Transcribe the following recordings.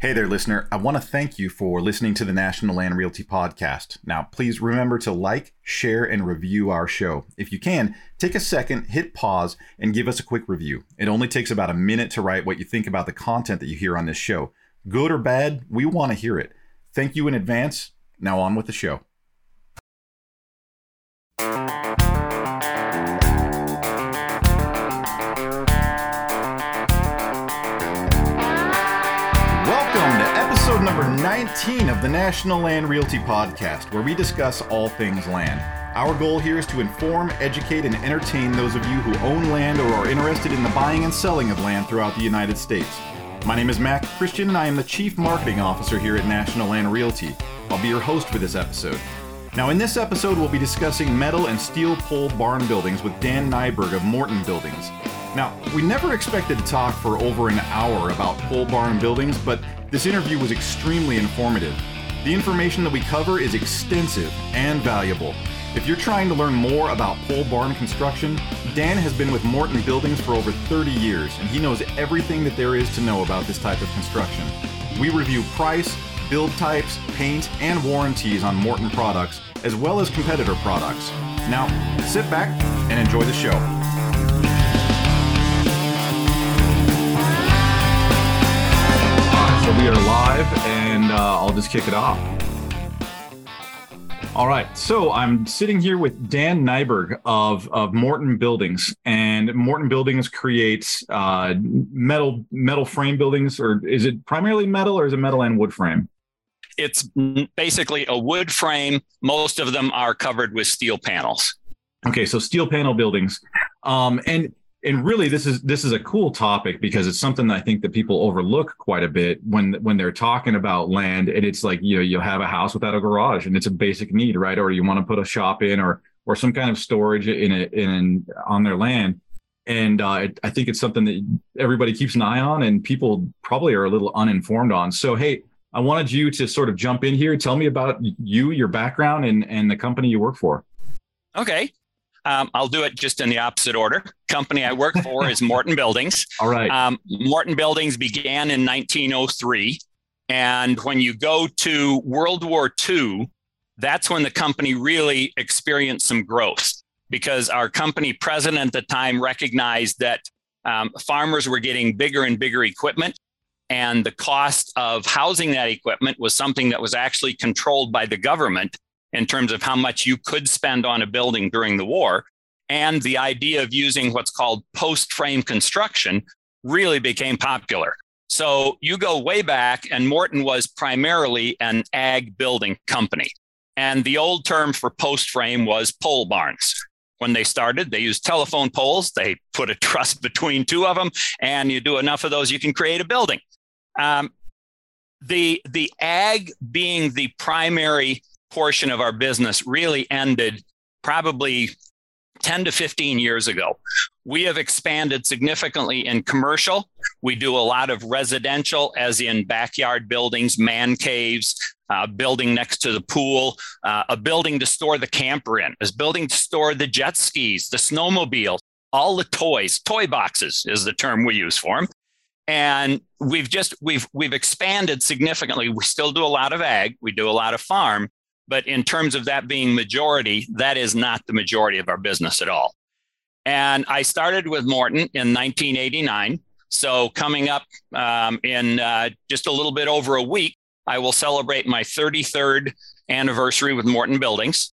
Hey there, listener. I want to thank you for listening to the National Land Realty Podcast. Now, please remember to like, share, and review our show. If you can, take a second, hit pause, and give us a quick review. It only takes about a minute to write what you think about the content that you hear on this show. Good or bad, we want to hear it. Thank you in advance. Now, on with the show. 19 of the National Land Realty Podcast, where we discuss all things land. Our goal here is to inform, educate, and entertain those of you who own land or are interested in the buying and selling of land throughout the United States. My name is Mac Christian, and I am the Chief Marketing Officer here at National Land Realty. I'll be your host for this episode. Now, in this episode, we'll be discussing metal and steel pole barn buildings with Dan Nyberg of Morton Buildings. Now, we never expected to talk for over an hour about pole barn buildings, but this interview was extremely informative. The information that we cover is extensive and valuable. If you're trying to learn more about pole barn construction, Dan has been with Morton Buildings for over 30 years, and he knows everything that there is to know about this type of construction. We review price, build types, paint, and warranties on Morton products, as well as competitor products. Now, sit back and enjoy the show. Live, and uh, I'll just kick it off. All right, so I'm sitting here with Dan Nyberg of of Morton Buildings, and Morton Buildings creates uh, metal metal frame buildings, or is it primarily metal, or is it metal and wood frame? It's basically a wood frame. Most of them are covered with steel panels. Okay, so steel panel buildings, um, and and really this is this is a cool topic because it's something that I think that people overlook quite a bit when when they're talking about land and it's like you know you'll have a house without a garage and it's a basic need right? Or you want to put a shop in or or some kind of storage in it in on their land. And uh, it, I think it's something that everybody keeps an eye on and people probably are a little uninformed on. So hey I wanted you to sort of jump in here. Tell me about you your background and and the company you work for. Okay. Um, I'll do it just in the opposite order. Company I work for is Morton Buildings. all right Um, Morton Buildings began in 1903. And when you go to World War II, that's when the company really experienced some growth because our company president at the time recognized that um, farmers were getting bigger and bigger equipment. And the cost of housing that equipment was something that was actually controlled by the government in terms of how much you could spend on a building during the war. And the idea of using what's called post frame construction really became popular. So you go way back, and Morton was primarily an ag building company. And the old term for post frame was pole barns. When they started, they used telephone poles. They put a truss between two of them, and you do enough of those, you can create a building. Um, the the ag being the primary portion of our business really ended probably 10 to 15 years ago. We have expanded significantly in commercial. We do a lot of residential, as in backyard buildings, man caves, uh, building next to the pool, uh, a building to store the camper in, a building to store the jet skis, the snowmobile, all the toys. Toy boxes is the term we use for them. And we've just we've we've expanded significantly. We still do a lot of ag. We do a lot of farm, but in terms of that being majority, that is not the majority of our business at all. And I started with Morton in 1989. So coming up um, in uh, just a little bit over a week, I will celebrate my 33rd anniversary with Morton Buildings.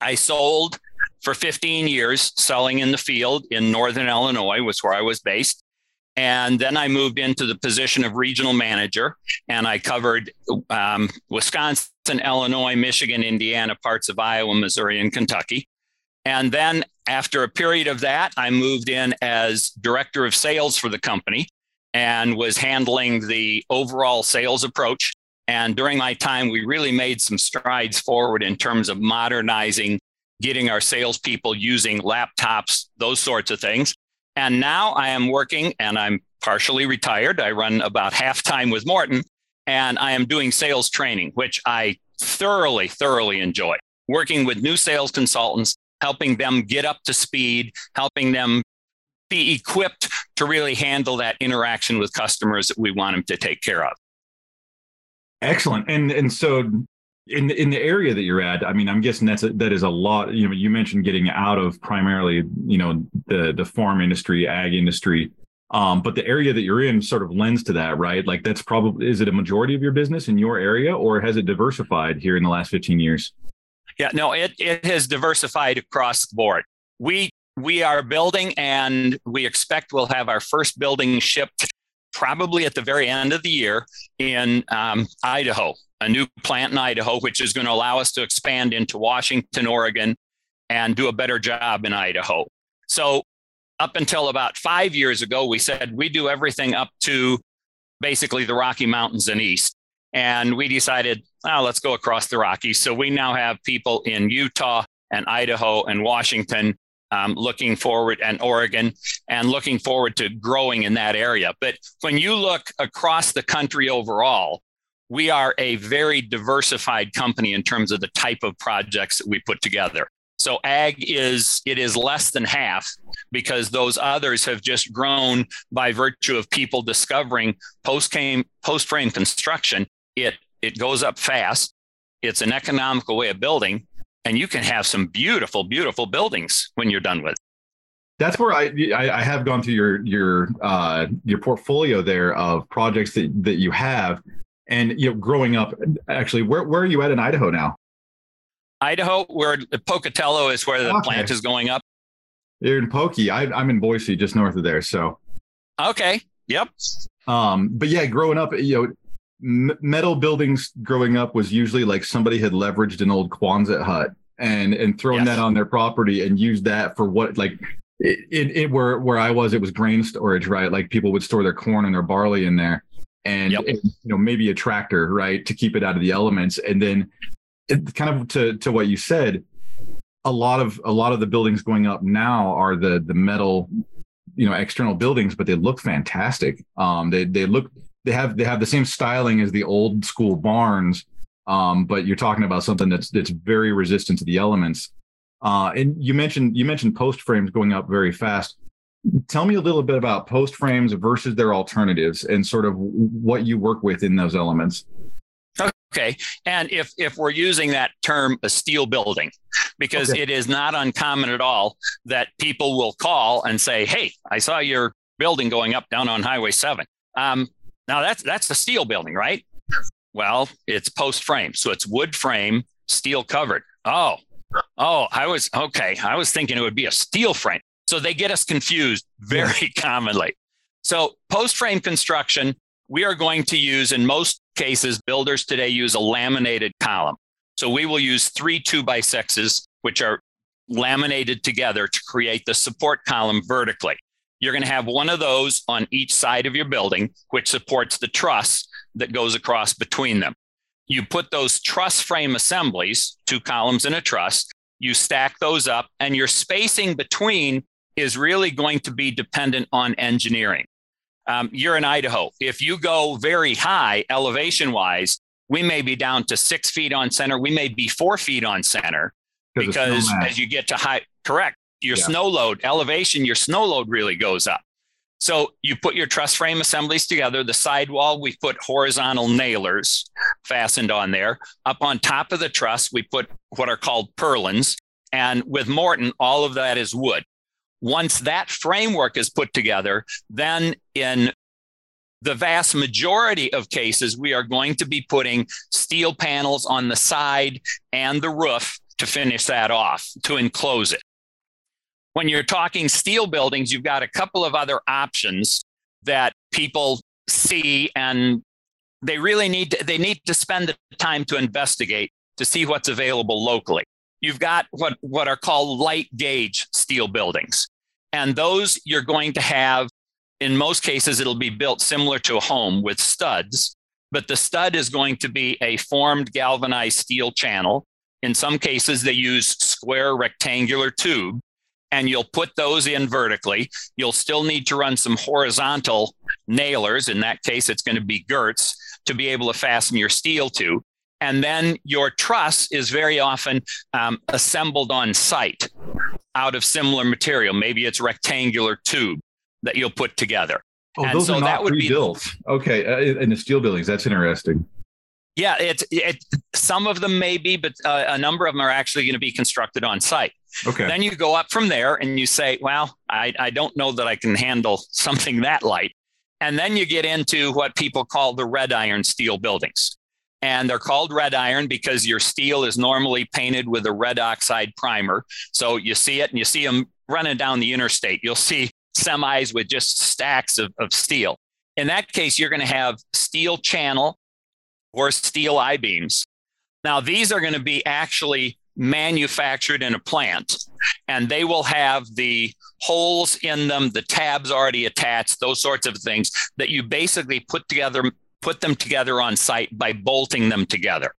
I sold for 15 years, selling in the field in Northern Illinois, was where I was based. And then I moved into the position of regional manager, and I covered um, Wisconsin, Illinois, Michigan, Indiana, parts of Iowa, Missouri, and Kentucky. And then after a period of that, I moved in as director of sales for the company and was handling the overall sales approach. And during my time, we really made some strides forward in terms of modernizing, getting our salespeople using laptops, those sorts of things. And now I am working and I'm partially retired. I run about half time with Morton and I am doing sales training, which I thoroughly, thoroughly enjoy. Working with new sales consultants, helping them get up to speed, helping them be equipped to really handle that interaction with customers that we want them to take care of. Excellent. And and so in in the area that you're at, I mean, I'm guessing that's a, that is a lot. You know, you mentioned getting out of primarily, you know, the the farm industry, ag industry, um, but the area that you're in sort of lends to that, right? Like that's probably is it a majority of your business in your area, or has it diversified here in the last 15 years? Yeah, no, it it has diversified across the board. We we are building, and we expect we'll have our first building shipped probably at the very end of the year in um, Idaho, a new plant in Idaho, which is going to allow us to expand into Washington, Oregon, and do a better job in Idaho. So, up until about five years ago, we said we do everything up to basically the Rocky Mountains and east. And we decided, oh, let's go across the Rockies. So we now have people in Utah and Idaho and Washington um, looking forward and Oregon and looking forward to growing in that area. But when you look across the country overall, we are a very diversified company in terms of the type of projects that we put together. So ag is it is less than half because those others have just grown by virtue of people discovering post frame construction. It it goes up fast. It's an economical way of building, and you can have some beautiful, beautiful buildings when you're done with. That's where I I, have gone through your your uh, your portfolio there of projects that that you have, and you know, growing up. Actually, where where are you at in Idaho now? Idaho, where Pocatello is where the okay. plant is going up. You're in Pokey. I, I'm in Boise, just north of there. So. Okay. Yep. Um, but yeah, growing up, you know, metal buildings growing up was usually like somebody had leveraged an old Quonset hut and and thrown yes. that on their property and used that for what like it, it, it, where where I was it was grain storage right like people would store their corn and their barley in there and yep. it, you know maybe a tractor right to keep it out of the elements and then kind of to to what you said a lot of a lot of the buildings going up now are the the metal you know external buildings but they look fantastic um they they look they have they have the same styling as the old school barns, um, but you're talking about something that's that's very resistant to the elements. Uh, and you mentioned you mentioned post frames going up very fast. Tell me a little bit about post frames versus their alternatives and sort of what you work with in those elements. Okay. And if if we're using that term a steel building, because okay. it is not uncommon at all that people will call and say, Hey, I saw your building going up down on Highway 7. Um, now that's that's the steel building, right? Well, it's post frame, so it's wood frame, steel covered. Oh, oh, I was okay. I was thinking it would be a steel frame. So they get us confused very commonly. So post frame construction, we are going to use in most cases, builders today use a laminated column. So we will use three two by sixes, which are laminated together to create the support column vertically. You're going to have one of those on each side of your building, which supports the truss that goes across between them. You put those truss frame assemblies, two columns and a truss, you stack those up, and your spacing between is really going to be dependent on engineering. Um, you're in Idaho. If you go very high elevation wise, we may be down to six feet on center. We may be four feet on center because as you get to high, correct, your yeah. snow load elevation, your snow load really goes up. So you put your truss frame assemblies together. The sidewall, we put horizontal nailers fastened on there. Up on top of the truss, we put what are called purlins. And with Morton, all of that is wood. Once that framework is put together, then in the vast majority of cases, we are going to be putting steel panels on the side and the roof to finish that off, to enclose it when you're talking steel buildings, you've got a couple of other options that people see and they really need to, they need to spend the time to investigate to see what's available locally. You've got what, what are called light gauge steel buildings. And those you're going to have, in most cases, it'll be built similar to a home with studs, but the stud is going to be a formed galvanized steel channel. In some cases, they use square rectangular tube and you'll put those in vertically. You'll still need to run some horizontal nailers. In that case, it's going to be girts to be able to fasten your steel to. And then your truss is very often um, assembled on site out of similar material. Maybe it's rectangular tube that you'll put together. Oh, and those so are not that would pre-built. Be, okay, uh, in the steel buildings, that's interesting. Yeah, it's it, some of them may be, but uh, a number of them are actually going to be constructed on site. Okay. Then you go up from there and you say, well, I, I don't know that I can handle something that light. And then you get into what people call the red iron steel buildings. And they're called red iron because your steel is normally painted with a red oxide primer. So you see it and you see them running down the interstate. You'll see semis with just stacks of, of steel. In that case, you're going to have steel channel or steel I beams. Now, these are going to be actually manufactured in a plant and they will have the holes in them, the tabs already attached, those sorts of things that you basically put together, put them together on site by bolting them together.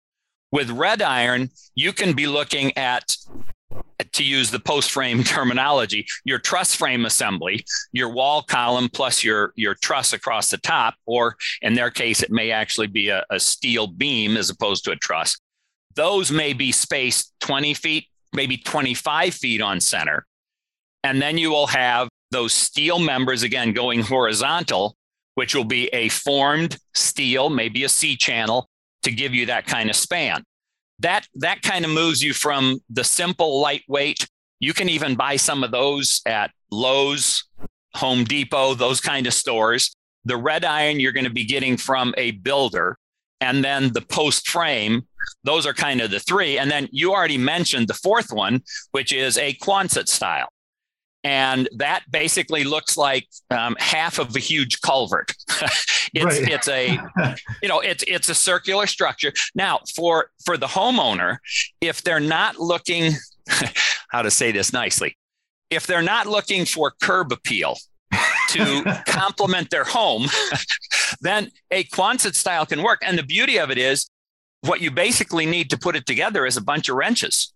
With red iron, you can be looking at to use the post frame terminology, your truss frame assembly, your wall column plus your, your truss across the top, or in their case, it may actually be a, a steel beam as opposed to a truss. Those may be spaced 20 feet, maybe 25 feet on center. And then you will have those steel members again going horizontal, which will be a formed steel, maybe a C channel to give you that kind of span that that kind of moves you from the simple lightweight. You can even buy some of those at Lowe's, Home Depot, those kind of stores. The red iron you're going to be getting from a builder, and then the post frame. Those are kind of the three. And then you already mentioned the fourth one, which is a Quonset style and that basically looks like um, half of a huge culvert. it's right. it's a you know it's it's a circular structure. Now for for the homeowner, if they're not looking, how to say this nicely, if they're not looking for curb appeal to complement their home, then a Quonset style can work. And the beauty of it is, what you basically need to put it together is a bunch of wrenches.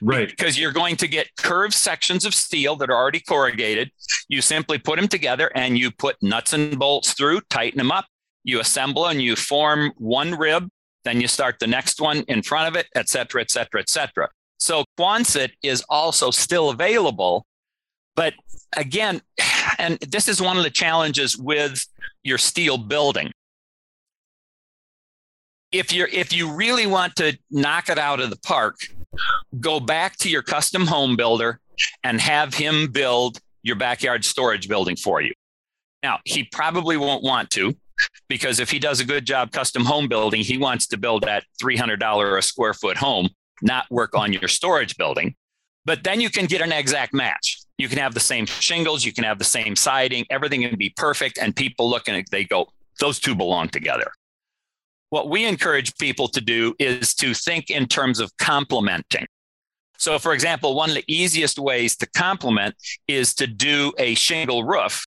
Right. Because you're going to get curved sections of steel that are already corrugated. You simply put them together and you put nuts and bolts through, tighten them up. You assemble and you form one rib. Then you start the next one in front of it, et cetera, et cetera, et cetera. So Quonset is also still available. But again, and this is one of the challenges with your steel building if you're if you really want to knock it out of the park go back to your custom home builder and have him build your backyard storage building for you. Now, he probably won't want to because if he does a good job custom home building, he wants to build that $300 a square foot home, not work on your storage building. But then you can get an exact match. You can have the same shingles, you can have the same siding, everything can be perfect. And people look at they go, those two belong together. What we encourage people to do is to think in terms of complementing. So, for example, one of the easiest ways to complement is to do a shingle roof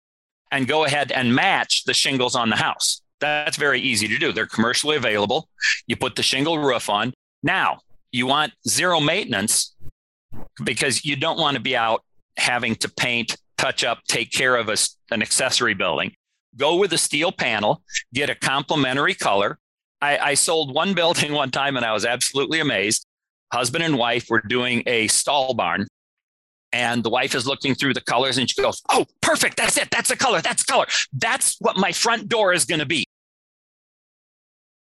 and go ahead and match the shingles on the house. That's very easy to do. They're commercially available. You put the shingle roof on. Now, you want zero maintenance because you don't want to be out having to paint, touch up, take care of a, an accessory building. Go with a steel panel, get a complementary color, I, I sold one building one time and I was absolutely amazed. Husband and wife were doing a stall barn and the wife is looking through the colors and she goes, Oh, perfect. That's it. That's the color. That's color. That's what my front door is going to be.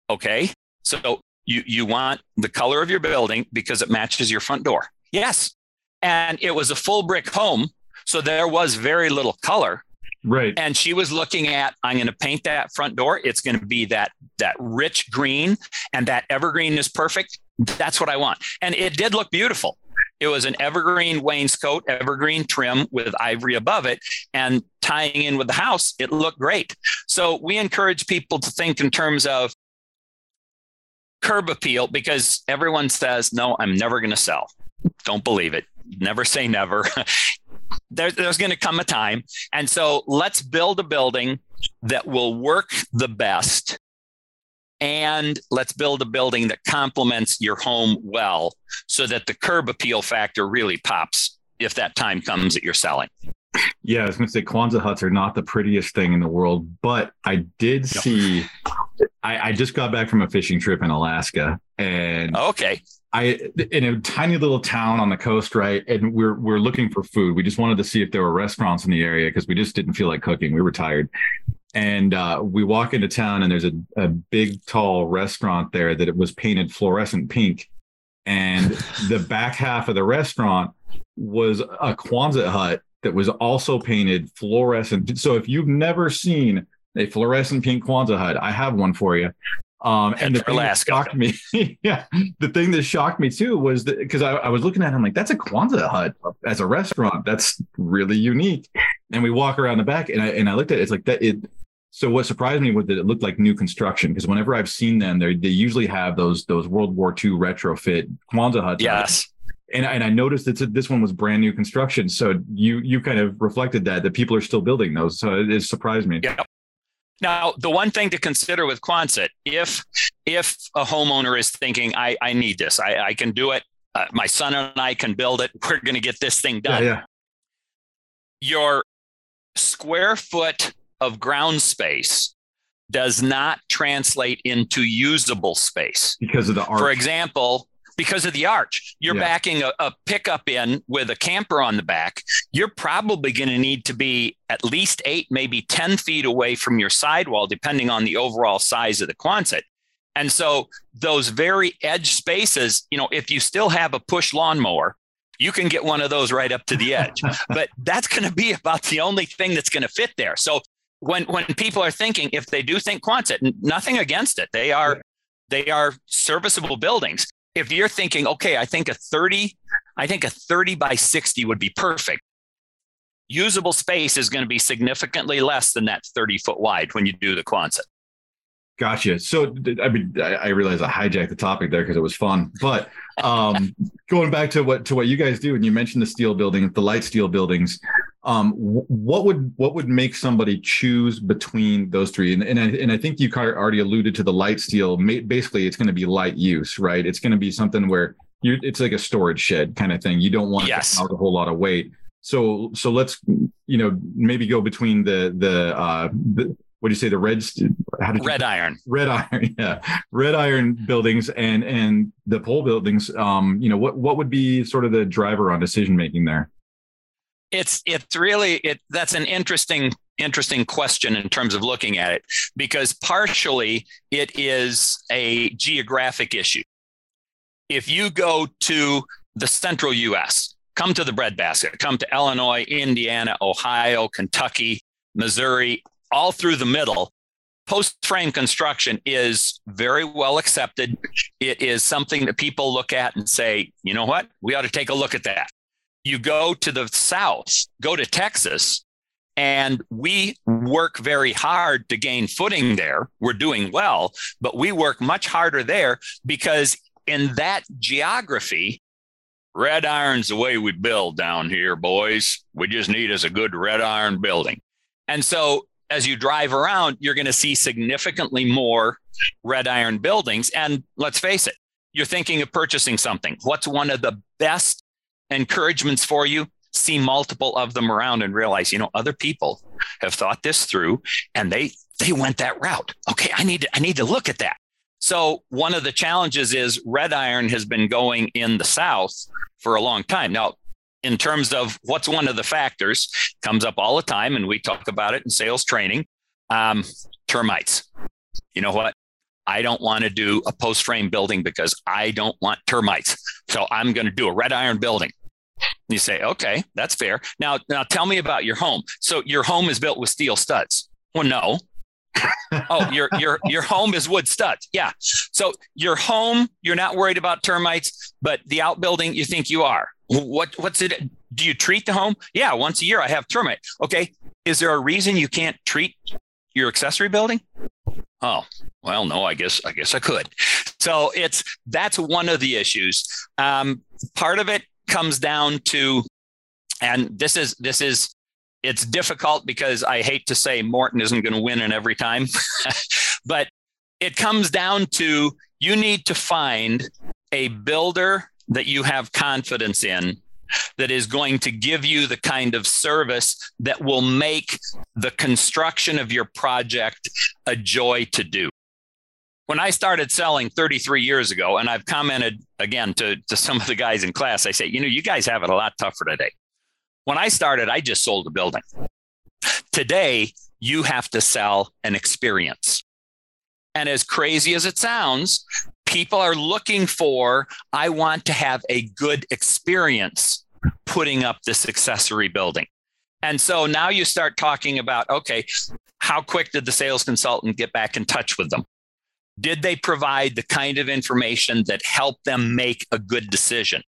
Okay. So you, you want the color of your building because it matches your front door. Yes. And it was a full brick home. So there was very little color. Right. And she was looking at, I'm going to paint that front door. It's going to be that that rich green, and that evergreen is perfect. That's what I want. And it did look beautiful. It was an evergreen wainscot, evergreen trim with ivory above it, and tying in with the house, it looked great. So we encourage people to think in terms of curb appeal because everyone says, no, I'm never going to sell. Don't believe it. Never say never. there, there's going to come a time. And so let's build a building that will work the best. And let's build a building that complements your home well so that the curb appeal factor really pops if that time comes that you're selling. Yeah, I was going to say Quonset huts are not the prettiest thing in the world, but I did see. I, I just got back from a fishing trip in Alaska, and okay, I in a tiny little town on the coast, right? And we're we're looking for food. We just wanted to see if there were restaurants in the area because we just didn't feel like cooking. We were tired. and uh, we walk into town and there's a, a big tall restaurant there that it was painted fluorescent pink and the back half of the restaurant was a Quonset hut that was also painted fluorescent. So if you've never seen a fluorescent pink Quonset hut, I have one for you. Um, and the thing that shocked me, yeah, the thing that shocked me too was that because I, I, was looking at him like that's a Quonset hut as a restaurant. That's really unique. And we walk around the back, and I and I looked at it. It's like that. It. So what surprised me was that it looked like new construction because whenever I've seen them, they they usually have those those World War II retrofit Quonset huts. Yes and, and I noticed that this one was brand new construction. So you you kind of reflected that that people are still building those. So it, it surprised me. Yeah. Now, the one thing to consider with Quonset, if if a homeowner is thinking, I, I need this, I, I can do it, uh, my son and I can build it, we're going to get this thing done. Yeah, yeah. Your square foot of ground space does not translate into usable space because of the arch. For example, because of the arch. You're yeah. backing a, a, pickup in with a camper on the back. You're probably going to need to be at least eight, maybe 10 feet away from your sidewall, depending on the overall size of the Quonset. And so those very edge spaces, you know, if you still have a push lawnmower, you can get one of those right up to the edge. but that's going to be about the only thing that's going to fit there. So when when people are thinking, if they do think Quonset, nothing against it. They are they are serviceable buildings if you're thinking, okay, I think a 30, I think a 30 by 60 would be perfect. Usable space is going to be significantly less than that 30 foot wide when you do the Quonset. Gotcha. So I mean, I realize I hijacked the topic there because it was fun, but um, going back to what to what you guys do, and you mentioned the steel building, the light steel buildings. Um, what would what would make somebody choose between those three? And and I, and I think you kind of already alluded to the light steel. Basically, it's going to be light use, right? It's going to be something where you it's like a storage shed kind of thing. You don't want yes. to have a whole lot of weight. So so let's you know maybe go between the the uh, the what do you say the red how did red you, iron red iron yeah red iron buildings and and the pole buildings um you know what what would be sort of the driver on decision making there it's it's really it that's an interesting interesting question in terms of looking at it because partially it is a geographic issue if you go to the central us come to the breadbasket come to illinois indiana ohio kentucky missouri all through the middle, post frame construction is very well accepted. It is something that people look at and say, you know what, we ought to take a look at that. You go to the South, go to Texas, and we work very hard to gain footing there. We're doing well, but we work much harder there because in that geography, red iron's the way we build down here, boys. We just need us a good red iron building. And so as you drive around, you're going to see significantly more red iron buildings. And let's face it, you're thinking of purchasing something. What's one of the best encouragements for you? See multiple of them around and realize, you know, other people have thought this through and they they went that route. Okay, I need to, I need to look at that. So one of the challenges is red iron has been going in the south for a long time. Now, in terms of what's one of the factors comes up all the time and we talk about it in sales training um, termites you know what i don't want to do a post frame building because i don't want termites so i'm going to do a red iron building you say okay that's fair now now tell me about your home so your home is built with steel studs well no oh your your your home is wood studs yeah so your home you're not worried about termites but the outbuilding you think you are what what's it? Do you treat the home? Yeah, once a year I have termite. Okay, is there a reason you can't treat your accessory building? Oh, well, no, I guess I guess I could. So it's that's one of the issues. Um, part of it comes down to, and this is this is it's difficult because I hate to say Morton isn't going to win in every time, but it comes down to you need to find a builder that you have confidence in that is going to give you the kind of service that will make the construction of your project a joy to do. When I started selling 33 years ago, and I've commented again to, to some of the guys in class, I say, you know, you guys have it a lot tougher today. When I started, I just sold a building. Today, you have to sell an experience. And as crazy as it sounds, people are looking for, I want to have a good experience putting up this accessory building. And so now you start talking about, okay, how quick did the sales consultant get back in touch with them? Did they provide the kind of information that helped them make a good decision?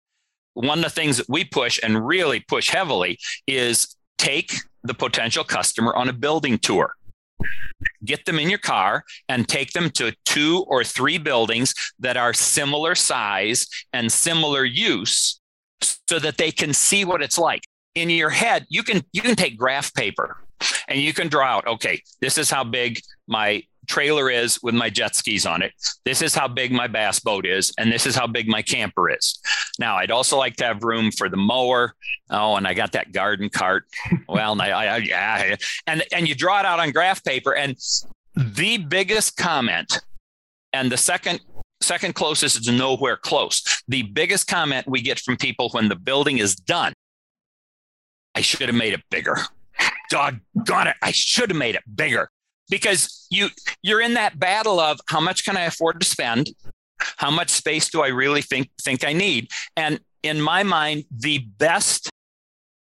One of the things that we push and really push heavily is take the potential customer on a building tour. Get them in your car and take them to two or three buildings that are similar size and similar use so that they can see what it's like. In your head, you can you can take graph paper and you can draw out, okay, this is how big my trailer is with my jet skis on it. This is how big my bass boat is, and this is how big my camper is. Now, I'd also like to have room for the mower. Oh, and I got that garden cart. Well, I, I, yeah, and and you draw it out on graph paper, and the biggest comment, and the second second closest is nowhere close. The biggest comment we get from people when the building is done, I should have made it bigger. Doggone it, I should have made it bigger because you you're in that battle of how much can I afford to spend? How much space do I really think think I need? And in my mind, the best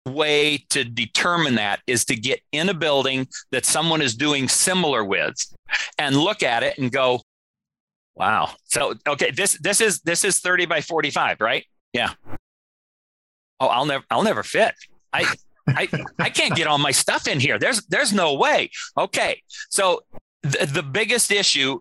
way to determine that is to get in a building that someone is doing similar with and look at it and go, wow. So okay, this this is this is 30 by 45, right? Yeah. Oh, I'll never I'll never fit. I I, I can't get all my stuff in here. There's there's no way. Okay. So the, biggest issue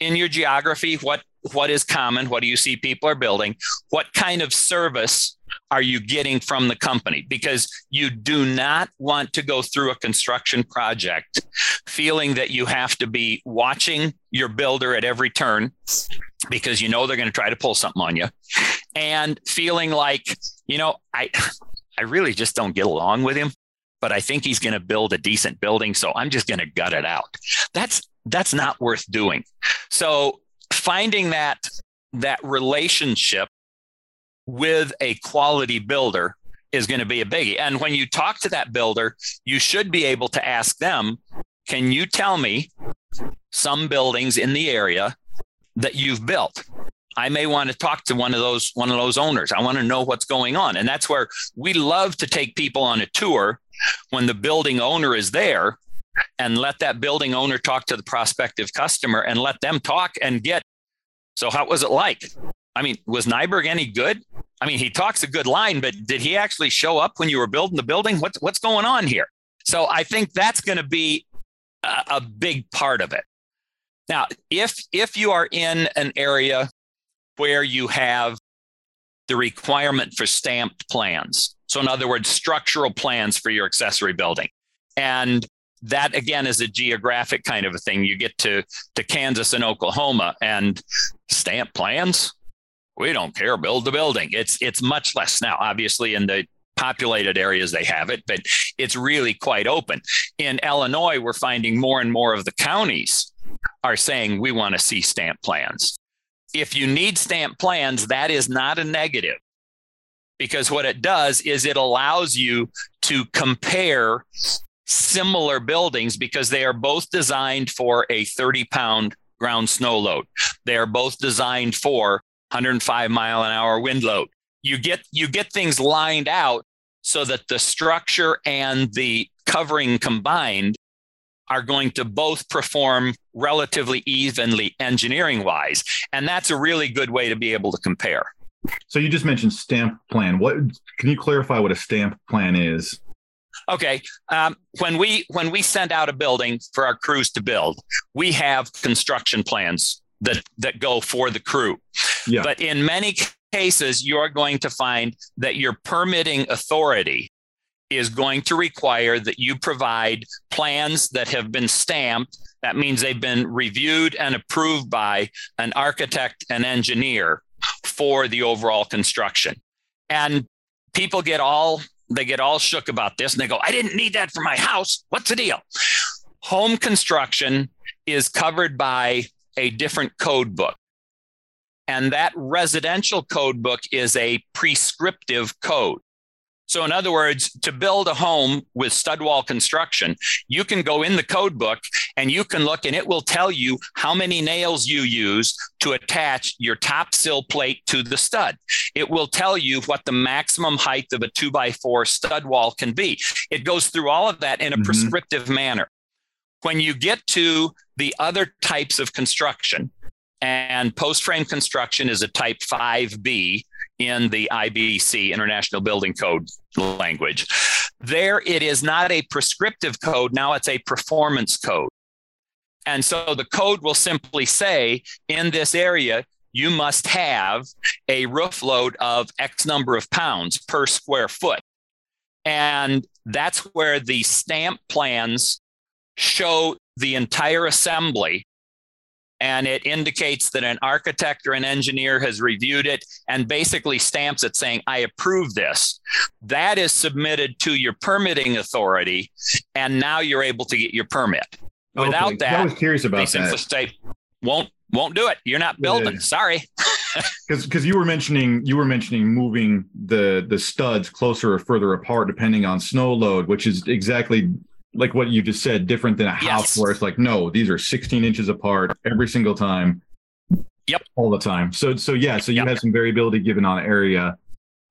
in your geography, what what is common? What do you see people are building? What kind of service are you getting from the company? Because you do not want to go through a construction project feeling that you have to be watching your builder at every turn because you know they're going to try to pull something on you and feeling like, you know, I I really just don't get along with him, but I think he's going to build a decent building. So I'm just going to gut it out. That's, that's not worth doing. So finding that, that relationship with a quality builder is going to be a biggie. And when you talk to that builder, you should be able to ask them, can you tell me some buildings in the area that you've built? I may want to talk to one of those one of those owners. I want to know what's going on. And that's where we love to take people on a tour when the building owner is there and let that building owner talk to the prospective customer and let them talk and get so how was it like? I mean, was Nyberg any good? I mean, he talks a good line, but did he actually show up when you were building the building? What's what's going on here? So I think that's going to be a, a big part of it. Now, if if you are in an area where you have the requirement for stamped plans. So, in other words, structural plans for your accessory building. And that again is a geographic kind of a thing. You get to, to Kansas and Oklahoma and stamp plans. We don't care, build the building. It's it's much less now. Obviously, in the populated areas they have it, but it's really quite open. In Illinois, we're finding more and more of the counties are saying we want to see stamp plans if you need stamp plans, that is not a negative because what it does is it allows you to compare similar buildings because they are both designed for a 30 pound ground snow load. They are both designed for 105 mile an hour wind load. You get you get things lined out so that the structure and the covering combined are going to both perform relatively evenly engineering wise. And that's a really good way to be able to compare. So you just mentioned stamp plan. What can you clarify what a stamp plan is? Okay, um, when we when we send out a building for our crews to build, we have construction plans that that go for the crew. Yeah. But in many cases, you're going to find that your permitting authority is going to require that you provide plans that have been stamped. That means they've been reviewed and approved by an architect and engineer for the overall construction. And people get all they get all shook about this and they go, I didn't need that for my house. What's the deal? Home construction is covered by a different code book. And that residential code book is a prescriptive code. So, in other words, to build a home with stud wall construction, you can go in the code book and you can look and it will tell you how many nails you use to attach your top sill plate to the stud. It will tell you what the maximum height of a two by four stud wall can be. It goes through all of that in a mm-hmm. prescriptive manner. When you get to the other types of construction, and post frame construction is a type 5B in the IBC, International Building Code language. There, it is not a prescriptive code, now it's a performance code. And so the code will simply say in this area, you must have a roof load of X number of pounds per square foot. And that's where the stamp plans show the entire assembly and it indicates that an architect or an engineer has reviewed it and basically stamps it saying, I approve this. That is submitted to your permitting authority, and now you're able to get your permit. Without okay. that, I was curious about that. State won't won't do it. You're not building. Yeah. Sorry. Because because you were mentioning you were mentioning moving the the studs closer or further apart depending on snow load, which is exactly like what you just said, different than a house yes. where it's like, no, these are 16 inches apart every single time. Yep. All the time. So, so yeah, so you yep. had some variability given on area.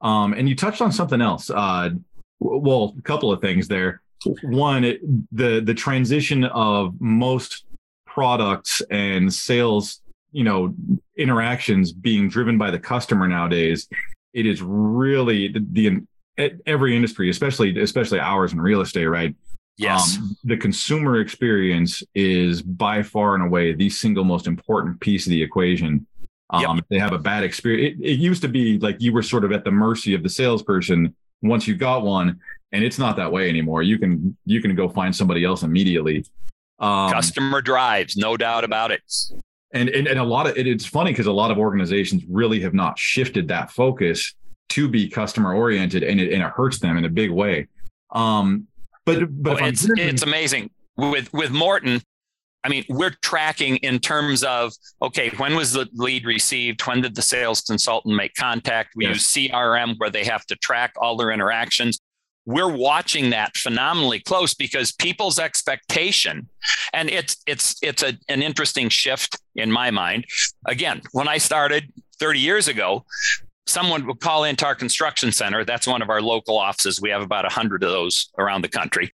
Um, and you touched on something else. Uh, well, a couple of things there. One, it, the the transition of most products and sales, you know, interactions being driven by the customer nowadays. It is really the, the every industry, especially especially ours in real estate, right? Yes. Um, the consumer experience is by far and away the single most important piece of the equation. Um, yep. They have a bad experience. It, it, used to be like you were sort of at the mercy of the salesperson once you got one, and it's not that way anymore. You can you can go find somebody else immediately. Um, Customer drives, no doubt about it. And and, and a lot of it, it's funny because a lot of organizations really have not shifted that focus to be customer oriented, and it and it hurts them in a big way. Um, but but it's it's amazing with with Morton. I mean, we're tracking in terms of okay, when was the lead received? When did the sales consultant make contact? We yes. use CRM where they have to track all their interactions. We're watching that phenomenally close because people's expectation, and it's it's it's a, an interesting shift in my mind. Again, when I started 30 years ago, someone would call into our construction center. That's one of our local offices. We have about 100 of those around the country.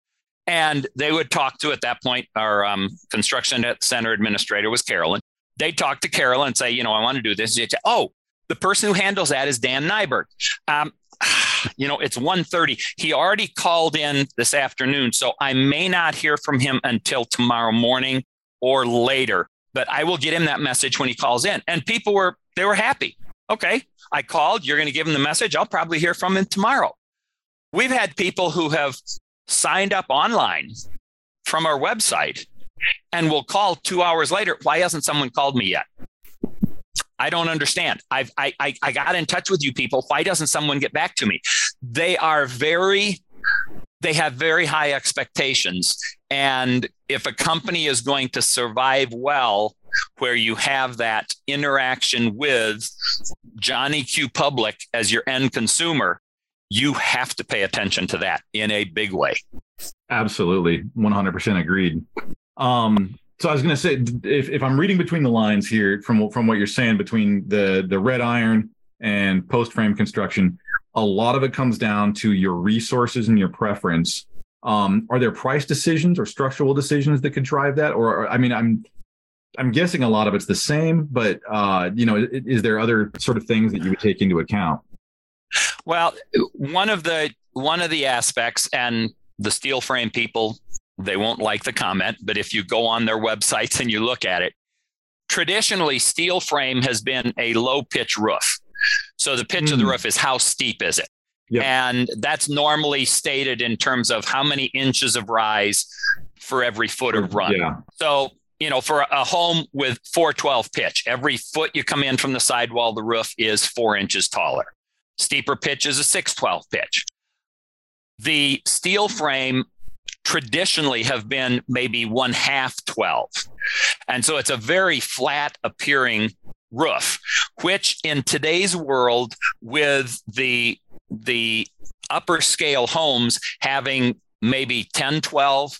And they would talk to, at that point, our um, construction center administrator was Carolyn. They'd talk to Carolyn and say, you know, I want to do this. Say, oh, the person who handles that is Dan Nyberg. Um, you know, it's 1.30. He already called in this afternoon, so I may not hear from him until tomorrow morning or later. But I will get him that message when he calls in. And people were they were happy. Okay, I called. You're going to give them the message. I'll probably hear from them tomorrow. We've had people who have signed up online from our website and will call two hours later. Why hasn't someone called me yet? I don't understand. I've, I, I, I got in touch with you people. Why doesn't someone get back to me? They are very, they have very high expectations. And if a company is going to survive well, where you have that interaction with Johnny Q Public as your end consumer, you have to pay attention to that in a big way. Absolutely. 100% agreed. Um, so I was going to say, if, if I'm reading between the lines here from, from what you're saying between the, the red iron and post frame construction, a lot of it comes down to your resources and your preference. Um, are there price decisions or structural decisions that could drive that? Or, I mean, I'm I'm guessing a lot of it's the same, but uh, you know, is, is there other sort of things that you would take into account? Well, one of the one of the aspects, and the steel frame people, they won't like the comment, but if you go on their websites and you look at it, traditionally steel frame has been a low pitch roof. So the pitch mm. of the hmm. roof is how steep is it? Yep. And that's normally stated in terms of how many inches of rise for every foot of run. Yeah. So you know, for a home with 412 pitch, every foot you come in from the sidewall, the roof is four inches taller. Steeper pitch is a 612 pitch. The steel frame traditionally have been maybe one half 12. And so it's a very flat appearing roof, which in today's world with the the upper scale homes having maybe 10, 12,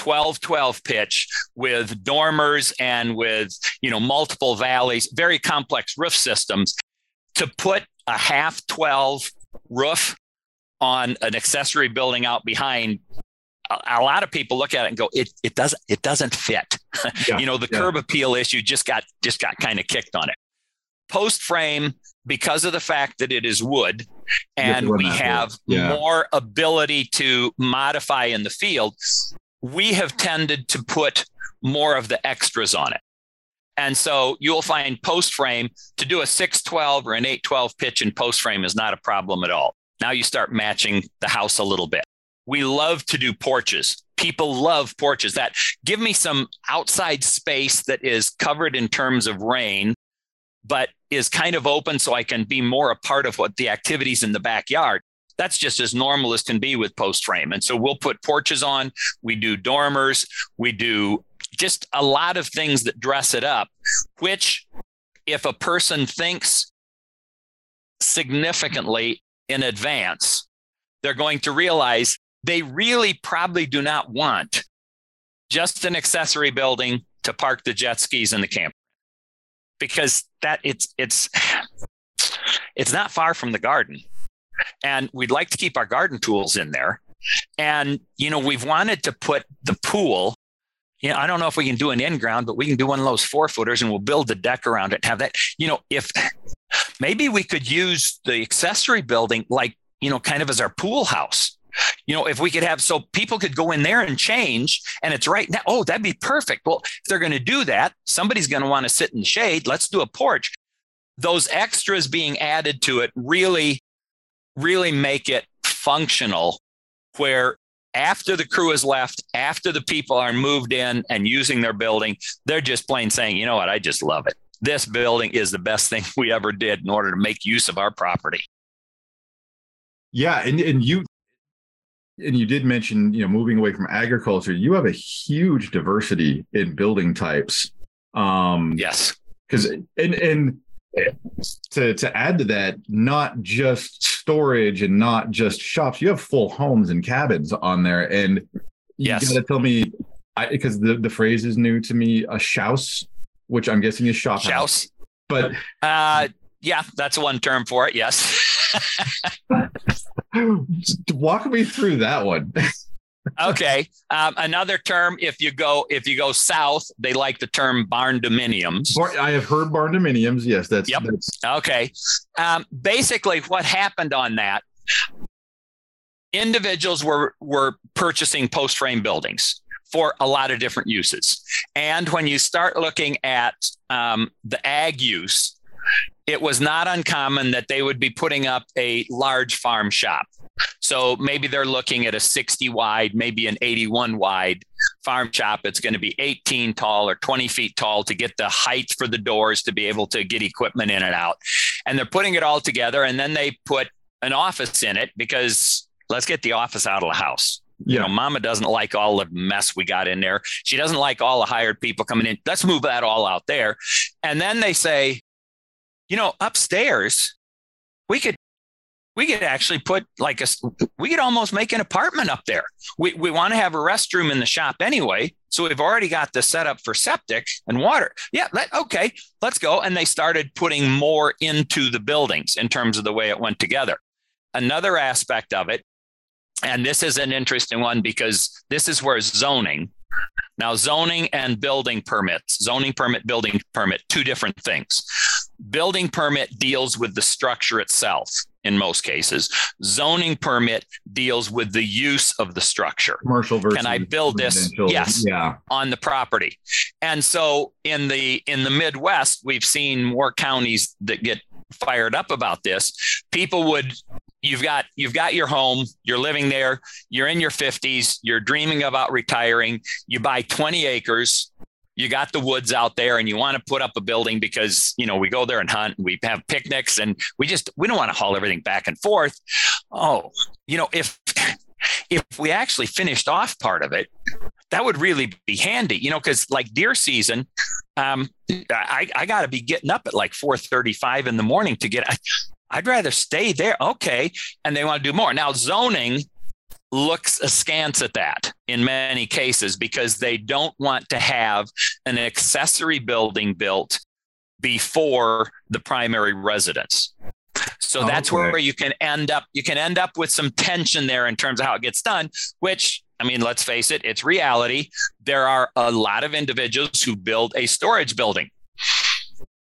12 12 pitch with dormers and with you know multiple valleys very complex roof systems to put a half 12 roof on an accessory building out behind a, lot of people look at it and go it it doesn't it doesn't fit yeah, you know the yeah. curb appeal issue just got just got kind of kicked on it post frame because of the fact that it is wood and we have yeah. more ability to modify in the field we have tended to put more of the extras on it. And so you'll find post frame to do a 612 or an 812 pitch in post frame is not a problem at all. Now you start matching the house a little bit. We love to do porches. People love porches that give me some outside space that is covered in terms of rain but is kind of open so I can be more a part of what the activities in the backyard. That's just as normal as can be with post frame. And so we'll put porches on, we do dormers, we do just a lot of things that dress it up, which if a person thinks significantly in advance, they're going to realize they really probably do not want just an accessory building to park the jet skis in the camper because that it's it's it's not far from the garden and we'd like to keep our garden tools in there and you know we've wanted to put the pool you know, I don't know if we can do an in ground, but we can do one of those four footers and we'll build the deck around it. And have that, you know, if maybe we could use the accessory building like, you know, kind of as our pool house. You know, if we could have so people could go in there and change and it's right now, oh, that'd be perfect. Well, if they're going to do that, somebody's going to want to sit in the shade. Let's do a porch. Those extras being added to it really, really make it functional where after the crew has left, after the people are moved in and using their building, they're just plain saying, you know what, I just love it. This building is the best thing we ever did in order to make use of our property. Yeah, and, and you and you did mention you know moving away from agriculture you have a huge diversity in building types um yes because and and to to add to that not just storage and not just shops you have full homes and cabins on there and yes. you gotta tell me because the the phrase is new to me a shouse which i'm guessing is shop shouse house. but uh yeah that's one term for it yes Walk me through that one. okay. Um, another term, if you go if you go south, they like the term barndominiums. I have heard barndominiums. Yes, that's yep. That's... Okay. Um, basically, what happened on that? Individuals were were purchasing post frame buildings for a lot of different uses, and when you start looking at um, the ag use, it was not uncommon that they would be putting up a large farm shop. So maybe they're looking at a 60 wide, maybe an 81 wide farm shop. It's going to be 18 tall or 20 feet tall to get the height for the doors to be able to get equipment in and out. And they're putting it all together. And then they put an office in it because let's get the office out of the house. Yeah. You know, mama doesn't like all the mess we got in there. She doesn't like all the hired people coming in. Let's move that all out there. And then they say, you know, upstairs, we could we could actually put like a we could almost make an apartment up there. We we want to have a restroom in the shop anyway, so we've already got the setup for septic and water. Yeah, let, okay, let's go. And they started putting more into the buildings in terms of the way it went together. Another aspect of it, and this is an interesting one because this is where zoning now, zoning and building permits, zoning permit, building permit, two different things. Building permit deals with the structure itself in most cases. Zoning permit deals with the use of the structure. Commercial versus Can I build this? Yes. Yeah. On the property. And so in the in the Midwest, we've seen more counties that get fired up about this. People would you've got you've got your home you're living there you're in your 50s you're dreaming about retiring you buy 20 acres you got the woods out there and you want to put up a building because you know we go there and hunt and we have picnics and we just we don't want to haul everything back and forth oh you know if if we actually finished off part of it that would really be handy you know because like deer season um, I, I got to be getting up at like 4:35 in the morning to get. I'd rather stay there. Okay. And they want to do more. Now, zoning looks askance at that in many cases because they don't want to have an accessory building built before the primary residence. So oh, that's okay. where you can end up you can end up with some tension there in terms of how it gets done, which I mean, let's face it, it's reality. There are a lot of individuals who build a storage building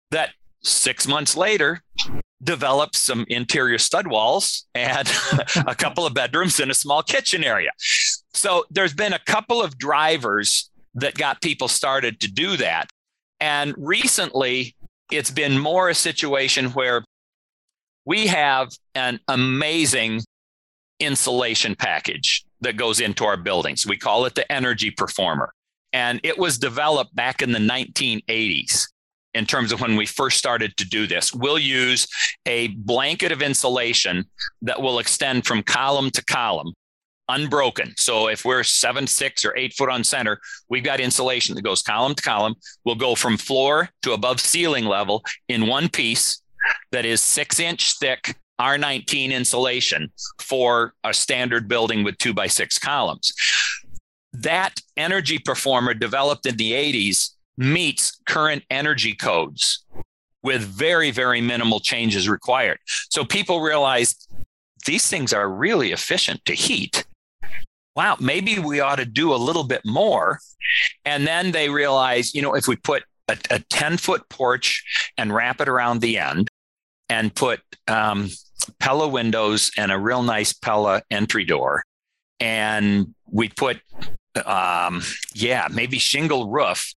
that 6 months later develop some interior stud walls and a couple of bedrooms and a small kitchen area. So there's been a couple of drivers that got people started to do that. And recently, it's been more a situation where we have an amazing insulation package that goes into our buildings. We call it the Energy Performer. And it was developed back in the 1980s in terms of when we first started to do this. We'll use a blanket of insulation that will extend from column to column unbroken. So if we're seven, six, or eight foot on center, we've got insulation that goes column to column. We'll go from floor to above ceiling level in one piece that is six inch thick R19 insulation for a standard building with two by six columns. That energy performer developed in the 80s meets current energy codes with very, very minimal changes required. So people realize these things are really efficient to heat. Wow, maybe we ought to do a little bit more. And then they realize, you know, if we put a, a 10 foot porch and wrap it around the end and put um, Pella windows and a real nice Pella entry door, and we put, um, yeah, maybe shingle roof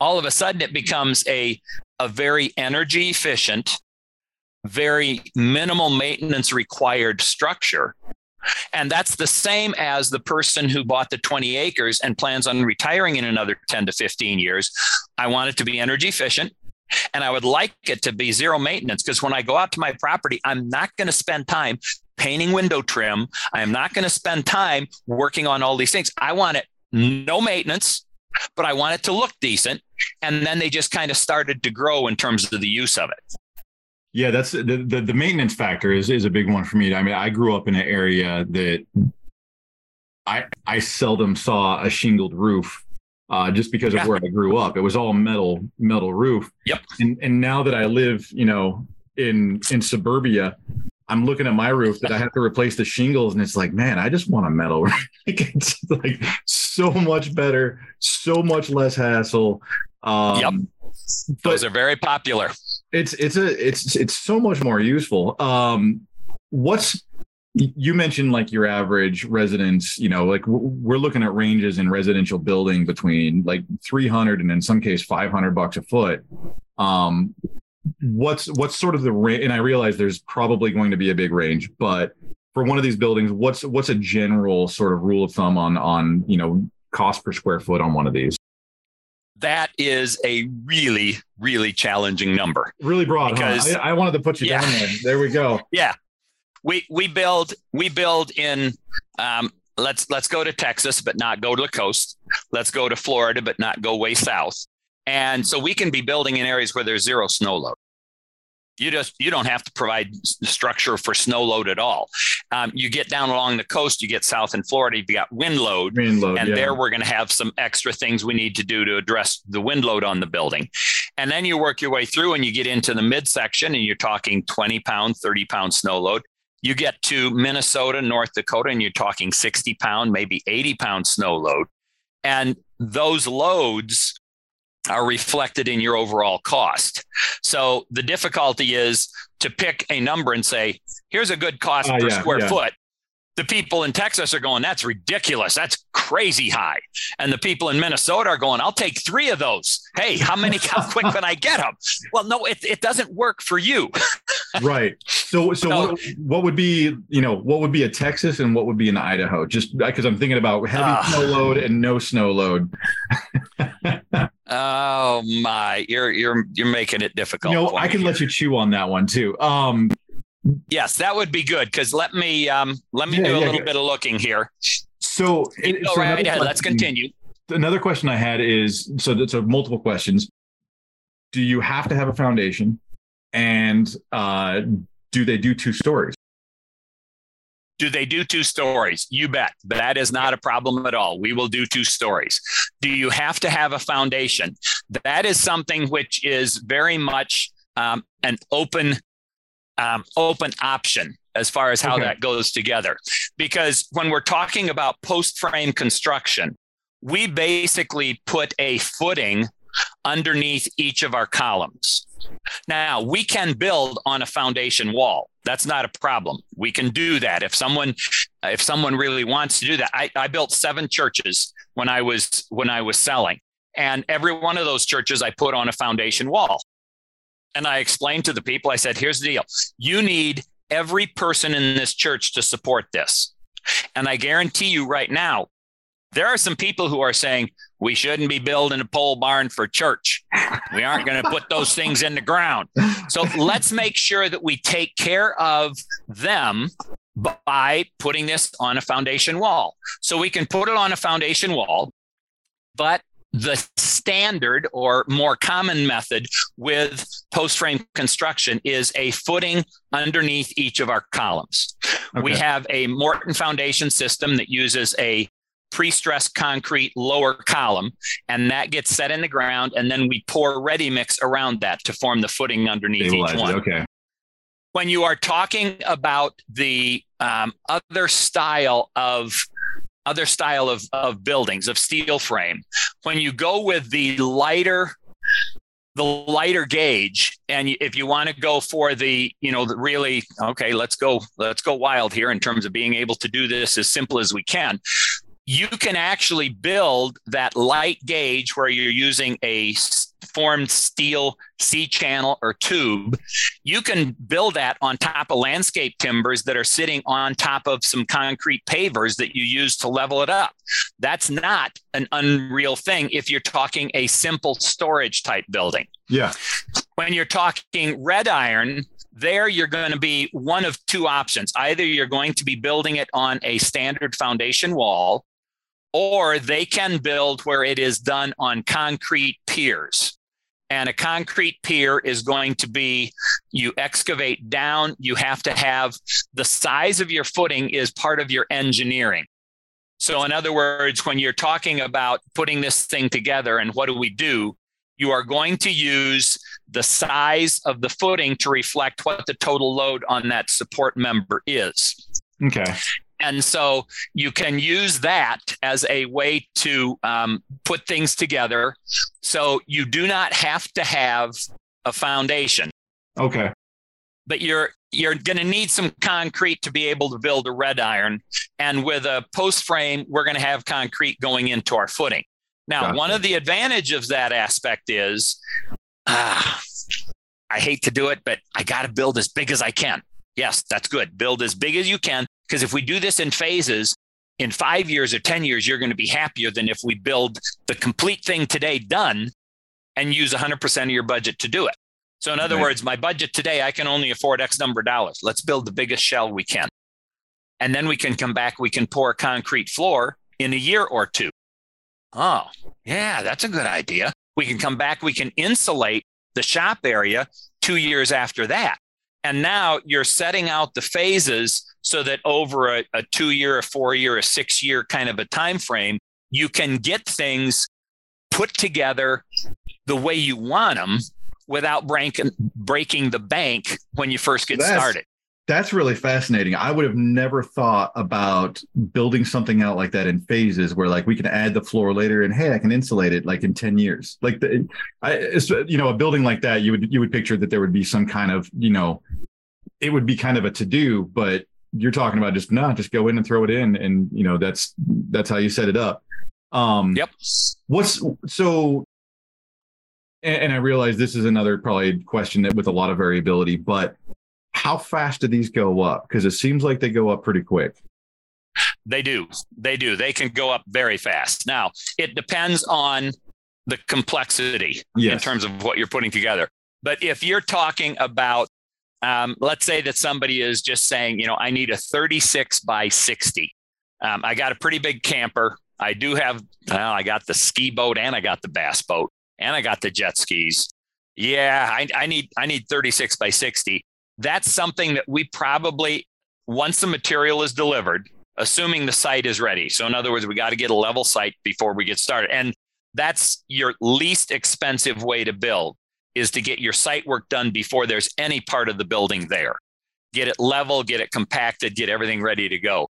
all of a sudden it becomes a, a very energy efficient, very minimal maintenance required structure. And that's the same as the person who bought the 20 acres and plans on retiring in another 10 to 15 years. I want it to be energy efficient and I would like it to be zero maintenance because when I go out to my property, I'm not going to spend time painting window trim. I am not going to spend time working on all these things. I want it no maintenance, but I want it to look decent. And then they just kind of started to grow in terms of the use of it. Yeah, that's the, the, the maintenance factor is is a big one for me. I mean, I grew up in an area that I I seldom saw a shingled roof uh, just because of where I grew up. It was all metal metal roof. Yep. And and now that I live, you know, in in suburbia, I'm looking at my roof that I have to replace the shingles, and it's like, man, I just want a metal. it's like so much better, so much less hassle. Um, yep. Those are very popular. It's it's a it's it's so much more useful. Um, what's you mentioned like your average residence, you know, like we're looking at ranges in residential building between like 300 and in some case 500 bucks a foot. Um, what's what's sort of the range? And I realize there's probably going to be a big range, but for one of these buildings, what's what's a general sort of rule of thumb on on you know cost per square foot on one of these? That is a really really challenging number. Really broad. Because, huh? I, I, wanted to put you yeah. down there. There we go. Yeah, we we build we build in. Um, let's let's go to Texas, but not go to the coast. Let's go to Florida, but not go way south. And so we can be building in areas where there's zero snow load you just you don't have to provide structure for snow load at all. Um, you get down along the coast, you get south in Florida, you've got wind load, wind load and yeah. there we're going to have some extra things we need to do to address the wind load on the building. And then you work your way through and you get into the midsection and you're talking 20 pound, 30 pound snow load. You get to Minnesota, North Dakota, and you're talking 60 pound, maybe 80 pound snow load. And those loads are reflected in your overall cost. So the difficulty is to pick a number and say, here's a good cost uh, per yeah, square yeah. foot. The people in Texas are going, that's ridiculous. That's crazy high. And the people in Minnesota are going, I'll take three of those. Hey, how many, how quick can I get them? Well, no, it, it doesn't work for you. right. So, so, so what, what, would be, you know, what would be a Texas and what would be an Idaho? Just because I'm thinking about heavy uh, snow load and no snow load. Oh my, you're you're you're making it difficult. You know, I can here. let you chew on that one too. Um, yes, that would be good because let me um, let me yeah, do a yeah, little bit of looking here. So, it, so right ahead. Let's continue. Another question I had is so that's so multiple questions. Do you have to have a foundation? And uh, do they do two stories? Do they do two stories? You bet. That is not a problem at all. We will do two stories. Do you have to have a foundation? That is something which is very much um, an open um, open option as far as how okay. that goes together. Because when we're talking about post frame construction, we basically put a footing underneath each of our columns. Now, we can build on a foundation wall. That's not a problem. We can do that. If someone if someone really wants to do that. I, I built seven churches when I was when I was selling. And every one of those churches I put on a foundation wall. And I explained to the people, I said, here's the deal. You need every person in this church to support this. And I guarantee you right now, there are some people who are saying we shouldn't be building a pole barn for church. We aren't going to put those things in the ground. So let's make sure that we take care of them by putting this on a foundation wall. So we can put it on a foundation wall, but the standard or more common method with post frame construction is a footing underneath each of our columns. Okay. We have a Morton foundation system that uses a pre-stressed concrete lower column and that gets set in the ground and then we pour ready mix around that to form the footing underneath each one. okay. When you are talking about the um, other style of other style of, of buildings of steel frame when you go with the lighter the lighter gauge and if you want to go for the you know the really okay let's go let's go wild here in terms of being able to do this as simple as we can you can actually build that light gauge where you're using a formed steel C channel or tube. You can build that on top of landscape timbers that are sitting on top of some concrete pavers that you use to level it up. That's not an unreal thing if you're talking a simple storage type building. Yeah. When you're talking red iron, there you're going to be one of two options. Either you're going to be building it on a standard foundation wall, or they can build where it is done on concrete piers. And a concrete pier is going to be you excavate down, you have to have the size of your footing is part of your engineering. So, in other words, when you're talking about putting this thing together and what do we do, you are going to use the size of the footing to reflect what the total load on that support member is. Okay. And so you can use that as a way to um, put things together. So you do not have to have a foundation. Okay. But you're you're going to need some concrete to be able to build a red iron. And with a post frame, we're going to have concrete going into our footing. Now, gotcha. one of the advantages of that aspect is, ah, I hate to do it, but I got to build as big as I can. Yes, that's good. Build as big as you can because if we do this in phases, in five years or 10 years, you're going to be happier than if we build the complete thing today done and use 100% of your budget to do it. So, in other right. words, my budget today, I can only afford X number of dollars. Let's build the biggest shell we can. And then we can come back, we can pour a concrete floor in a year or two. Oh, yeah, that's a good idea. We can come back, we can insulate the shop area two years after that. And now you're setting out the phases so that over a, a two year, a four year, a six year kind of a time frame, you can get things put together the way you want them without breaking breaking the bank when you first get that's, started. That's really fascinating. I would have never thought about building something out like that in phases where like we can add the floor later and hey, I can insulate it like in 10 years. Like the I you know, a building like that, you would you would picture that there would be some kind of, you know, it would be kind of a to do, but you're talking about just not just go in and throw it in. And you know that's that's how you set it up. Um yep. what's so and, and i realize this is another probably question that with a lot of variability but how fast do these go up? Because it seems like they go up pretty quick. They do. They do. They can go up very fast. Now it depends on the complexity yes. in terms of what you're putting together. But if you're talking about um, let's say that somebody is just saying, you know, I need a 36 by 60. Um, I got a pretty big camper. I do have, well, I got the ski boat and I got the bass boat and I got the jet skis. Yeah, I, I need I need 36 by 60. that's something that we probably, once the material is delivered, assuming the site is ready. So, in other words, we got to get a level site before we get started. And that's your least expensive way to build is to get your site work done before there's any part of the building there. Get it level, get it compacted, get everything ready to go.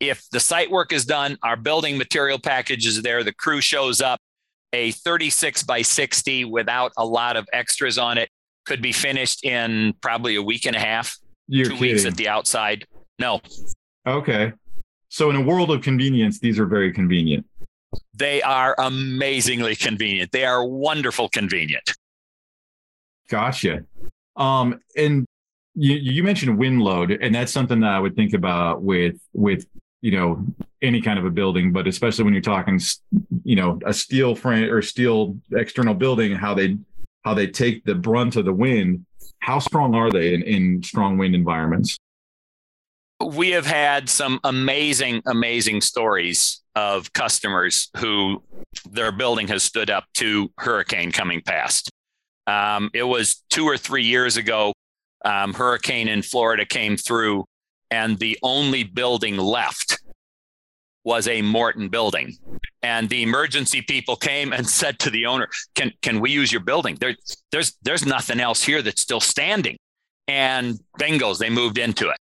If the site work is done, our building material package is there, the crew shows up, a 36 by 60 without a lot of extras on it could be finished in probably a week and a half, You're two kidding. weeks at the outside. No, Okay. So in a world of convenience, these are very convenient. they are amazingly convenient. They are wonderful convenient. Gotcha. Um, and you, you mentioned wind load, and that's something that I would think about with with you know any kind of a building, but especially when you're talking, you know, a steel frame or steel external building, how they how they take the brunt of the wind. How strong are they in, in strong wind environments? we have had some amazing, amazing stories of customers who their building has stood up to hurricane coming past. Um, it was two or three years ago, um, hurricane in Florida came through, and the only building left was a Morton building. And the emergency people came and said to the owner, "Can can we use your building? There, there's there's nothing else here that's still standing." And bingos, they moved into it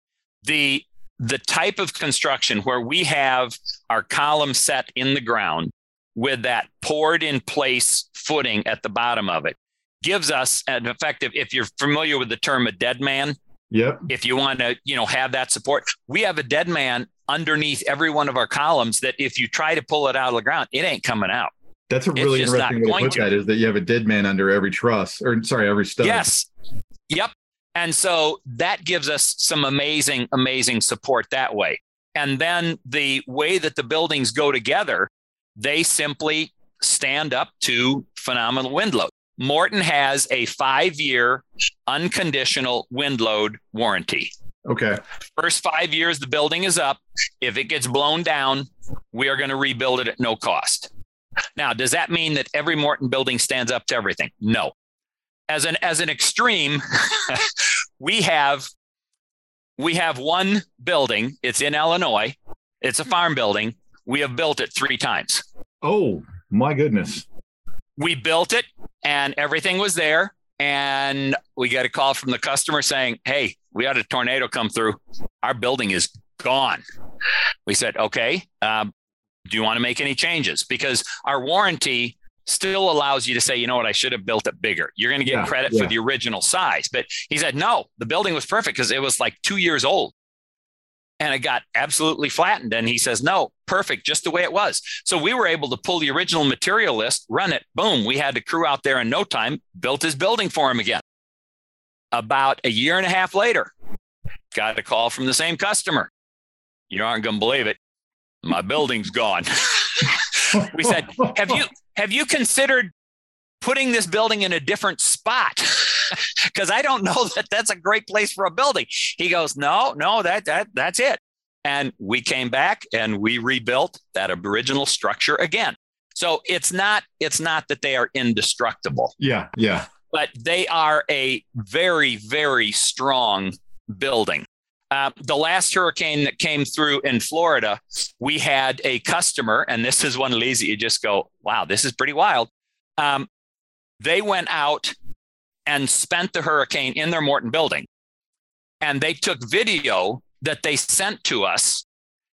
the the type of construction where we have our column set in the ground with that poured in place footing at the bottom of it gives us an effective if you're familiar with the term a dead man Yep. if you want to you know have that support we have a dead man underneath every one of our columns that if you try to pull it out of the ground it ain't coming out That's a really interesting way to put to. that. Is that you have a dead man under every truss, or sorry, every stud. Yes. Yep. And so that gives us some amazing, amazing support that way. And then the way that the buildings go together, they simply stand up to phenomenal wind load. Morton has a five year unconditional wind load warranty. Okay. First five years, the building is up. If it gets blown down, we are going to rebuild it at no cost. Now, does that mean that every Morton building stands up to everything? No. As an as an extreme, we have we have one building. It's in Illinois. It's a farm building. We have built it three times. Oh my goodness. We built it, and everything was there. And we got a call from the customer saying, "Hey, we had a tornado come through. Our building is gone." We said, "Okay, um, do you want to make any changes?" Because our warranty still allows you to say, "You know what? I should have built it bigger." You're going to get Yeah, credit yeah. for the original size. But he said, "No, the building was perfect because it was like two years old." And it got absolutely flattened. And he says, no, perfect, just the way it was. So we were able to pull the original material list, run it, boom. We had the crew out there in no time, built his building for him again. About a year and a half later, got a call from the same customer. You aren't going to believe it. My building's gone. we said, have you have you considered putting this building in a different spot? Because I don't know that that's a great place for a building. He goes, no, no, that that that's it. And we came back and we rebuilt that original structure again. So it's not it's not that they are indestructible, Yeah. Yeah. but they are a very very strong building. Uh, the last hurricane that came through in Florida, we had a customer, and this is one of these that you just go, wow, this is pretty wild. Um, they went out and spent the hurricane in their Morton building. And they took video that they sent to us.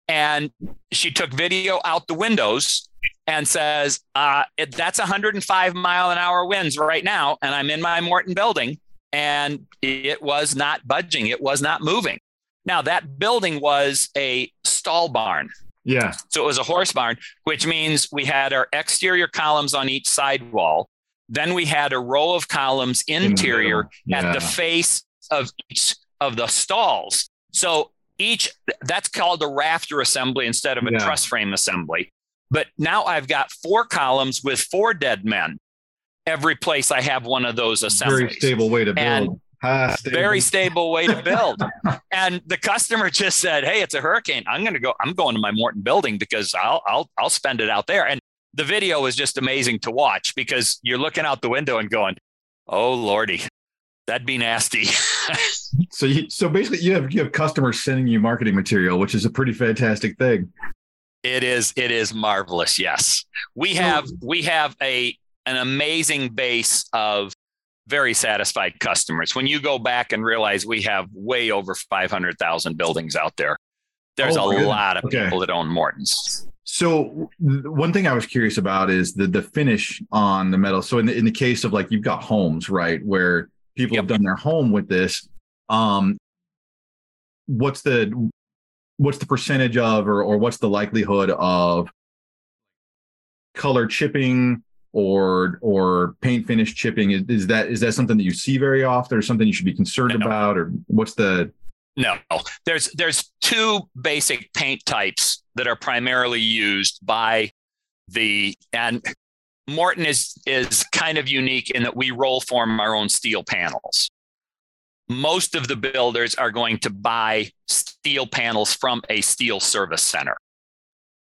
And she took video out the windows and says, uh, it, That's 105 mile an hour winds right now. And I'm in my Morton building. And it was not budging, it was not moving. Now, that building was a stall barn. Yeah. So it was a horse barn, which means we had our exterior columns on each side wall. Then we had a row of columns interior middle. at the face of each of the stalls. So each that's called a rafter assembly instead of a Yeah. truss frame assembly. But now I've got four columns with four dead men. Every place I have one of those assemblies Very stable way to build. And Ah, stable. very stable way to build. and the customer just said, "Hey, it's a hurricane. I'm going to go. I'm going to my Morton building because I'll I'll I'll spend it out there." And the video is just amazing to watch because you're looking out the window and going, "Oh lordy, that'd be nasty. so you, so basically you have you have customers sending you marketing material, which is a pretty fantastic thing. It is it is marvelous. Yes. We have we have a an amazing base of very satisfied customers. When you go back and realize we have way over 500,000 buildings out there, there's oh, a goodness. lot of okay. people that own Mortons. So one thing I was curious about is the the finish on the metal. So in the, in the case of like you've got homes, right, where people yep. have done their home with this, um, what's the what's the percentage of or or what's the likelihood of color chipping or or paint finish chipping is, is that is that something that you see very often or something you should be concerned no. about or what's the no there's there's two basic paint types that are primarily used by the and morton is is kind of unique in that we roll form our own steel panels. Most of the builders are going to buy steel panels from a steel service center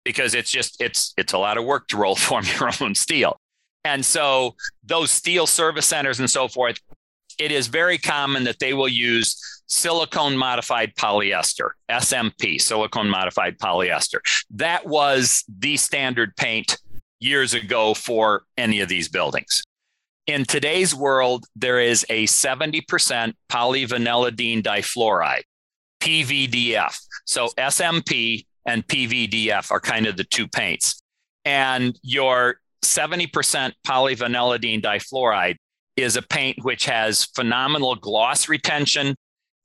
because it's just it's it's a lot of work to roll form your own steel. And so those steel service centers and so forth, it is very common that they will use silicone modified polyester, SMP, silicone modified polyester. That was the standard paint years ago for any of these buildings. In today's world, there is a 70% polyvinylidene difluoride, PVDF. So SMP and PVDF are kind of the two paints. And your 70% polyvinylidene difluoride is a paint which has phenomenal gloss retention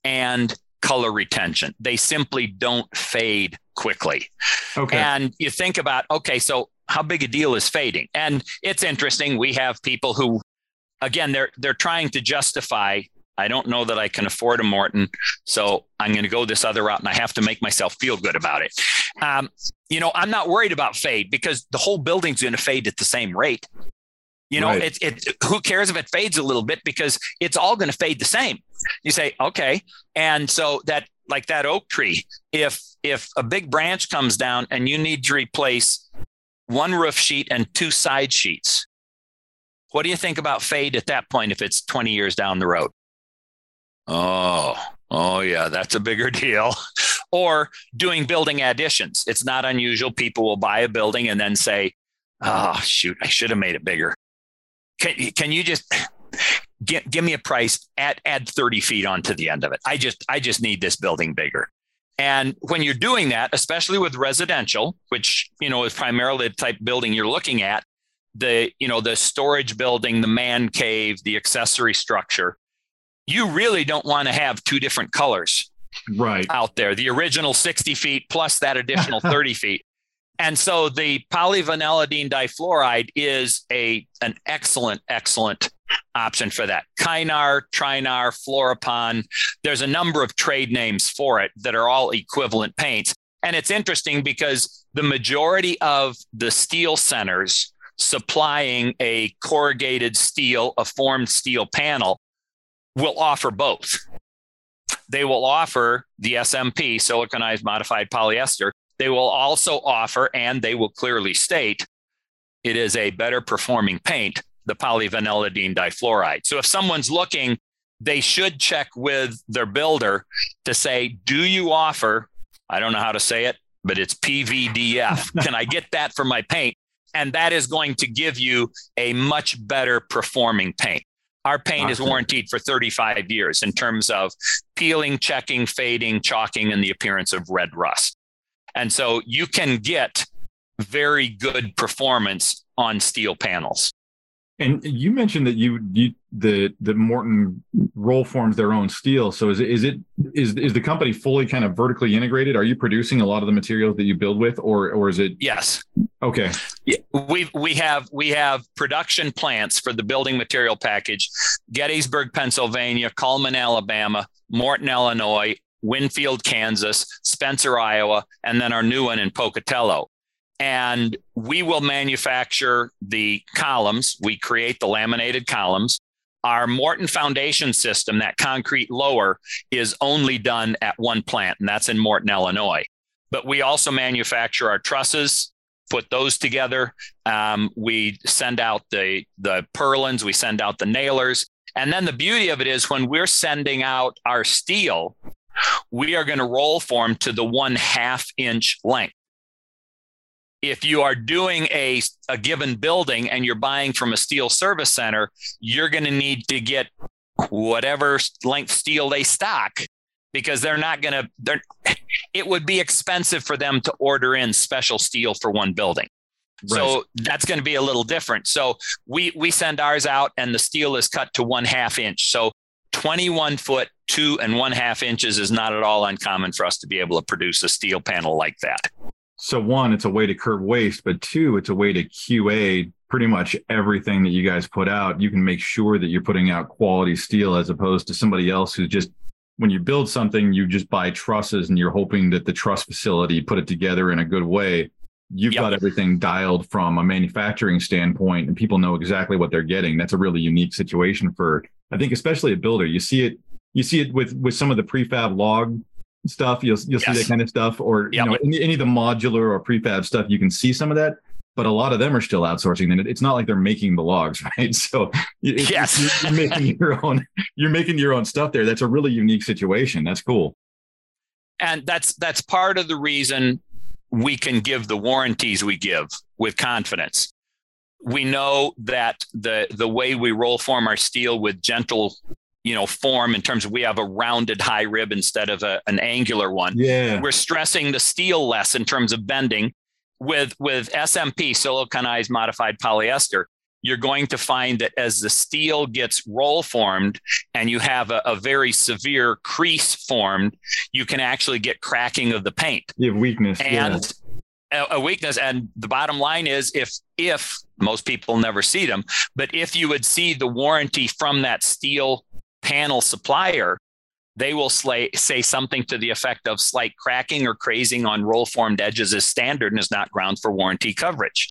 and color retention. They simply don't fade quickly. Okay. And you think about, okay, so how big a deal is fading? And it's interesting. We have people who, again, they're they're trying to justify I don't know that I can afford a Morton, so I'm going to go this other route, and I have to make myself feel good about it. Um, you know, I'm not worried about fade because the whole building's going to fade at the same rate. You know, right. it, it, who cares if it fades a little bit because it's all going to fade the same. You say, okay. And so that, like that oak tree, if, if a big branch comes down and you need to replace one roof sheet and two side sheets, what do you think about fade at that point if it's 20 years down the road? Oh, oh yeah, that's a bigger deal. or doing building additions. It's not unusual. People will buy a building and then say, "Oh shoot, I should have made it bigger." Can can you just give, give me a price? at add thirty feet onto the end of it. I just I just need this building bigger. And when you're doing that, especially with residential, which you know is primarily the type building you're looking at, the you know the storage building, the man cave, the accessory structure, you really don't want to have two different colors right out there the original 60 feet plus that additional 30 feet and so the polyvinylidene difluoride is a an excellent excellent option for that kynar trinar Fluropon there's a number of trade names for it that are all equivalent paints and it's interesting because the majority of the steel centers supplying a corrugated steel a formed steel panel will offer both. They will offer the SMP, siliconized modified polyester. They will also offer, and they will clearly state, it is a better performing paint, the polyvinylidene difluoride. So if someone's looking, they should check with their builder to say, do you offer, I don't know how to say it, but it's PVDF. Can I get that for my paint? And that is going to give you a much better performing paint. Our paint awesome. is warranted for 35 years in terms of peeling, checking, fading, chalking, and the appearance of red rust. And so you can get very good performance on steel panels. And you mentioned that you you the the Morton roll forms their own steel. So is it is it is is the company fully kind of vertically integrated? Are you producing a lot of the materials that you build with, or or is it? Yes. Okay. Yeah, we we have we have production plants for the building material package: Gettysburg, Pennsylvania, Cullman, Alabama, Morton, Illinois, Winfield, Kansas, Spencer, Iowa, and then our new one in Pocatello and we will manufacture the columns. We create the laminated columns. Our Morton foundation system, that concrete lower, is only done at one plant, and that's in Morton, Illinois. But we also manufacture our trusses, put those together. Um, we send out the the purlins, we send out the nailers, And then the beauty of it is when we're sending out our steel, we are going to roll form to the one half inch length. If you are doing a, a given building and you're buying from a steel service center, you're going to need to get whatever length steel they stock because they're not going to they're it would be expensive for them to order in special steel for one building right. so that's going to be a little different so we we send ours out and the steel is cut to one half inch so 21 foot two and one half inches is not at all uncommon for us to be able to produce a steel panel like that so one it's a way to curb waste but two it's a way to qa pretty much everything that you guys put out you can make sure that you're putting out quality steel as opposed to somebody else who's just when you build something, you just buy trusses and you're hoping that the truss facility put it together in a good way. You've yep. got everything dialed from a manufacturing standpoint and people know exactly what they're getting. That's a really unique situation for, I think, especially a builder. You see it, you see it with, with some of the prefab log stuff. You'll, you'll yes. see that kind of stuff or, yep. you know, any, any of the modular or prefab stuff, you can see some of that but a lot of them are still outsourcing. And it's not like they're making the logs, right? So yes, you're making your own. You're making your own stuff there. That's a really unique situation. That's cool. And that's that's part of the reason we can give the warranties we give with confidence. We know that the the way we roll form our steel with gentle you know form in terms of we have a rounded high rib instead of a, an angular one yeah we're stressing the steel less in terms of bending with with SMP siliconized modified polyester, you're going to find that as the steel gets roll formed and you have a, a, very severe crease formed, you can actually get cracking of the paint. You have weakness. And. A, weakness. And the bottom line is if if most people never see them, but if you would see the warranty from that steel panel supplier, they will slay, say something to the effect of slight cracking or crazing on roll formed edges is standard and is not ground for warranty coverage.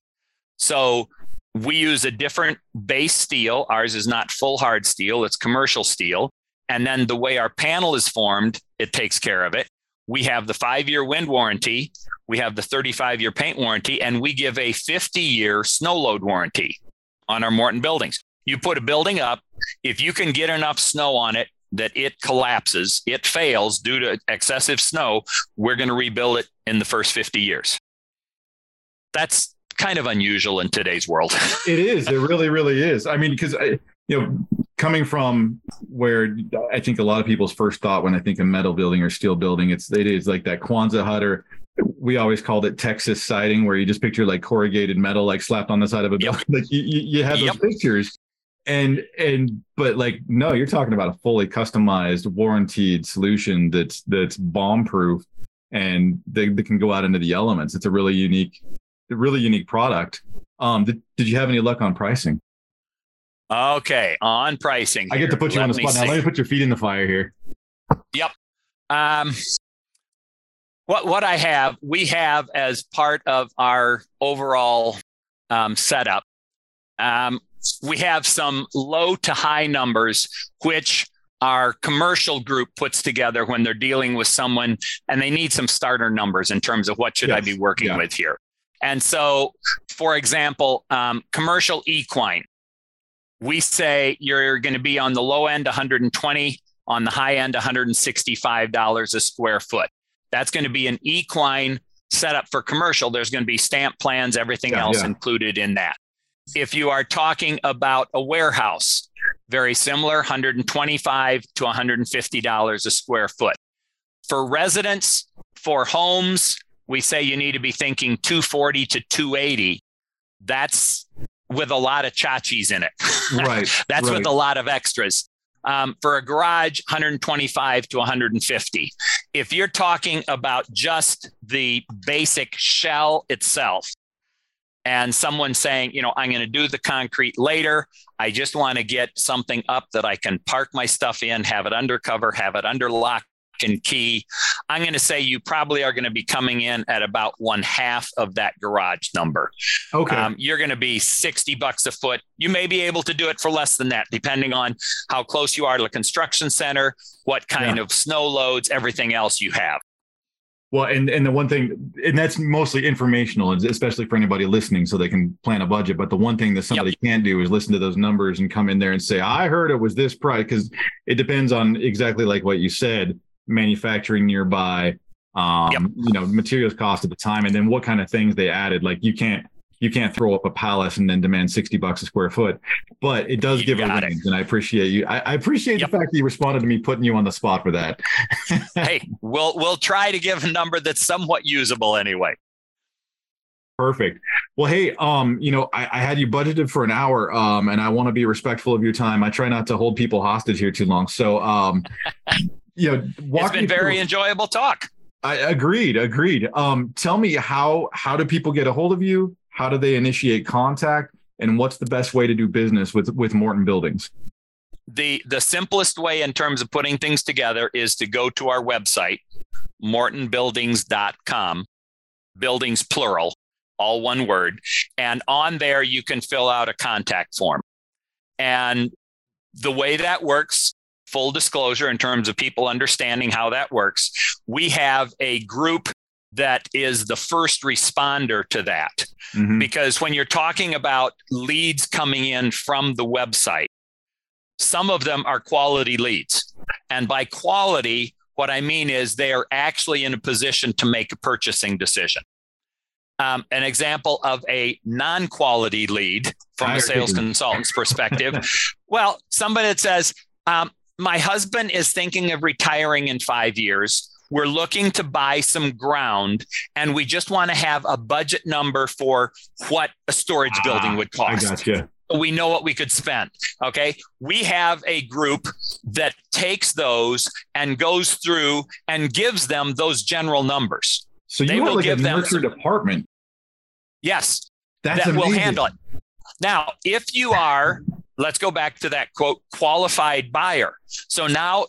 So we use a different base steel. Ours is not full hard steel, it's commercial steel. And then the way our panel is formed, it takes care of it. We have the five year wind warranty, we have the 35 year paint warranty, and we give a 50 year snow load warranty on our Morton buildings. You put a building up, if you can get enough snow on it, that it collapses, it fails due to excessive snow, we're going to rebuild it in the first 50 years. That's kind of unusual in today's world. it is. It really, really is. I mean, because you know, coming from where I think a lot of people's first thought when I think of metal building or steel building, it's it is like that Quonset hut or we always called it Texas siding, where you just picture like corrugated metal like slapped on the side of a building. Yep. Like you, you have those yep. pictures, and and but like no you're talking about a fully customized warranted solution that's that's bomb proof and they, they can go out into the elements it's a really unique really unique product um did, did you have any luck on pricing okay on pricing here. i get to put you let on the spot now let me put your feet in the fire here yep um what what i have we have as part of our overall um, setup um, we have some low to high numbers, which our commercial group puts together when they're dealing with someone and they need some starter numbers in terms of what should yes. I be working yeah. with here. And so, for example, um, commercial equine, we say you're going to be on the low end 120, on the high end $165 a square foot. That's going to be an equine setup for commercial. There's going to be stamp plans, everything yeah, else yeah. included in that. If you are talking about a warehouse, very similar, 125 to 150 dollars a square foot. For residents, for homes, we say you need to be thinking 240 to 280. That's with a lot of chachis in it. Right. That's right. with a lot of extras. Um, for a garage, 125 to 150. If you're talking about just the basic shell itself, and someone saying, you know, I'm going to do the concrete later. I just want to get something up that I can park my stuff in, have it undercover, have it under lock and key. I'm going to say you probably are going to be coming in at about one half of that garage number. Okay. Um, you're going to be 60 bucks a foot. You may be able to do it for less than that, depending on how close you are to the construction center, what kind yeah. of snow loads, everything else you have. Well, and and the one thing, and that's mostly informational, especially for anybody listening, so they can plan a budget. But the one thing that somebody yep. can't do is listen to those numbers and come in there and say, "I heard it was this price," because it depends on exactly like what you said, manufacturing nearby, um, yep. you know, materials cost at the time, and then what kind of things they added. Like you can't you can't throw up a palace and then demand 60 bucks a square foot but it does you give a range and i appreciate you i, I appreciate yep. the fact that you responded to me putting you on the spot for that hey we'll we'll try to give a number that's somewhat usable anyway Perfect. Well, hey, um, you know, I, I, had you budgeted for an hour, um, and I want to be respectful of your time. I try not to hold people hostage here too long. So, um, you know, it's been very through. enjoyable talk. I agreed, agreed. Um, tell me how how do people get a hold of you? How do they initiate contact? And what's the best way to do business with with Morton Buildings? The the simplest way in terms of putting things together is to go to our website, mortonbuildings.com, buildings plural, all one word. And on there you can fill out a contact form. And the way that works, full disclosure in terms of people understanding how that works, we have a group that is the first responder to that. Mm-hmm. Because when you're talking about leads coming in from the website, some of them are quality leads. And by quality, what I mean is they are actually in a position to make a purchasing decision. Um, an example of a non quality lead from a sales consultant's perspective. well, somebody that says, um, My husband is thinking of retiring in five years we're looking to buy some ground and we just want to have a budget number for what a storage ah, building would cost. I gotcha. We know what we could spend. Okay. We have a group that takes those and goes through and gives them those general numbers. So you they will like give a them department. Yes. That's that amazing. will handle it. Now, if you are, let's go back to that quote, qualified buyer. So now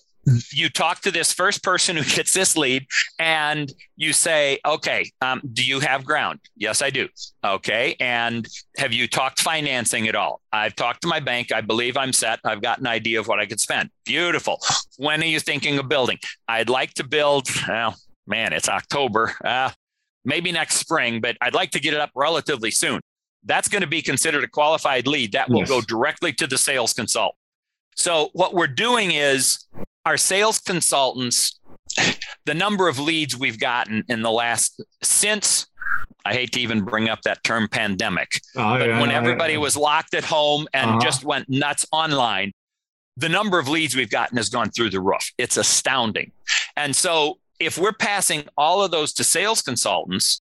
you talk to this first person who gets this lead and you say, okay, um, do you have ground? Yes, I do. Okay. And have you talked financing at all? I've talked to my bank. I believe I'm set. I've got an idea of what I could spend. Beautiful. When are you thinking of building? I'd like to build, well, man, it's October. Uh, maybe next spring, but I'd like to get it up relatively soon. That's going to be considered a qualified lead. That will yes. go directly to the sales consultant. So what we're doing is our sales consultants, the number of leads we've gotten in the last since I hate to even bring up that term pandemic, oh, but yeah, when everybody yeah. was locked at home and uh-huh. just went nuts online, the number of leads we've gotten has gone through the roof. It's astounding. And so if we're passing all of those to sales consultants,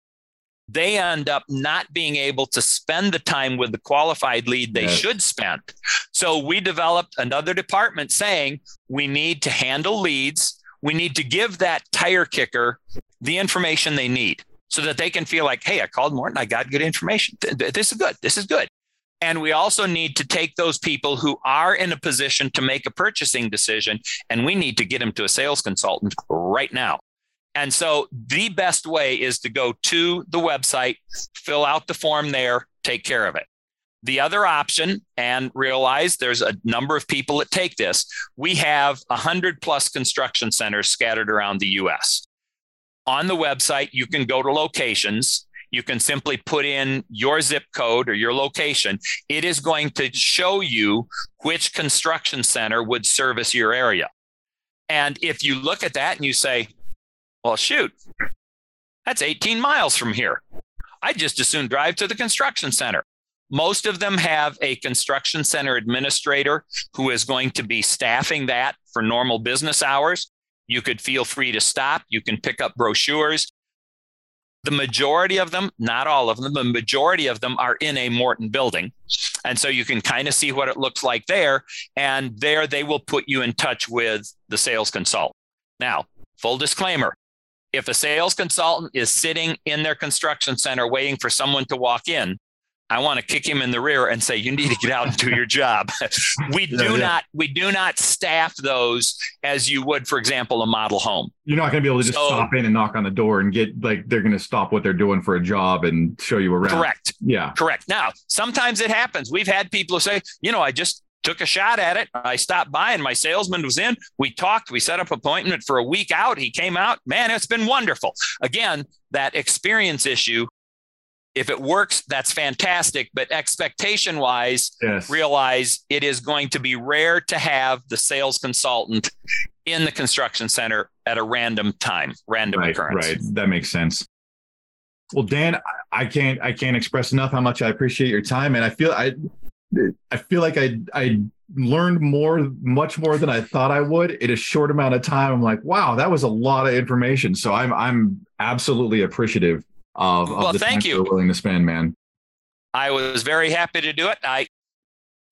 they end up not being able to spend the time with the qualified lead they yes. should spend. So we developed another department saying we need to handle leads. We need to give that tire kicker the information they need so that they can feel like, hey, I called Morton, I got good information. This is good. This is good. And we also need to take those people who are in a position to make a purchasing decision, and we need to get them to a sales consultant right now. And so the best way is to go to the website, fill out the form there, take care of it. The other option, and realize there's a number of people that take this, we have 100 plus construction centers scattered around the US. On the website, you can go to locations. You can simply put in your zip code or your location. It is going to show you which construction center would service your area. And if you look at that and you say, well, shoot, that's 18 miles from here. I just as soon drive to the construction center. Most of them have a construction center administrator who is going to be staffing that for normal business hours. You could feel free to stop. You can pick up brochures. The majority of them, not all of them, the majority of them are in a Morton building. And so you can kind of see what it looks like there. And there they will put you in touch with the sales consultant. Now, full disclaimer if a sales consultant is sitting in their construction center waiting for someone to walk in, I want to kick him in the rear and say, you need to get out and do your job. we do yeah, yeah. not, we do not staff those as you would, for example, a model home. You're not going to be able to just so, stop in and knock on the door and get like, they're going to stop what they're doing for a job and show you around. Correct. Yeah. Correct. Now, sometimes it happens. We've had people say, you know, I just took a shot at it. I stopped by and my salesman was in. We talked, we set up appointment for a week out. He came out. Man, it's been wonderful. Again, that experience issue if it works, that's fantastic. But expectation wise, yes. realize it is going to be rare to have the sales consultant in the construction center at a random time, random right, occurrence. Right. That makes sense. Well, Dan, I can't I can't express enough how much I appreciate your time, and I feel I I feel like I I learned more, much more than I thought I would in a short amount of time. I'm like, wow, that was a lot of information. So I'm I'm absolutely appreciative of, of well, the thank you. willing to spend, man. I was very happy to do it. I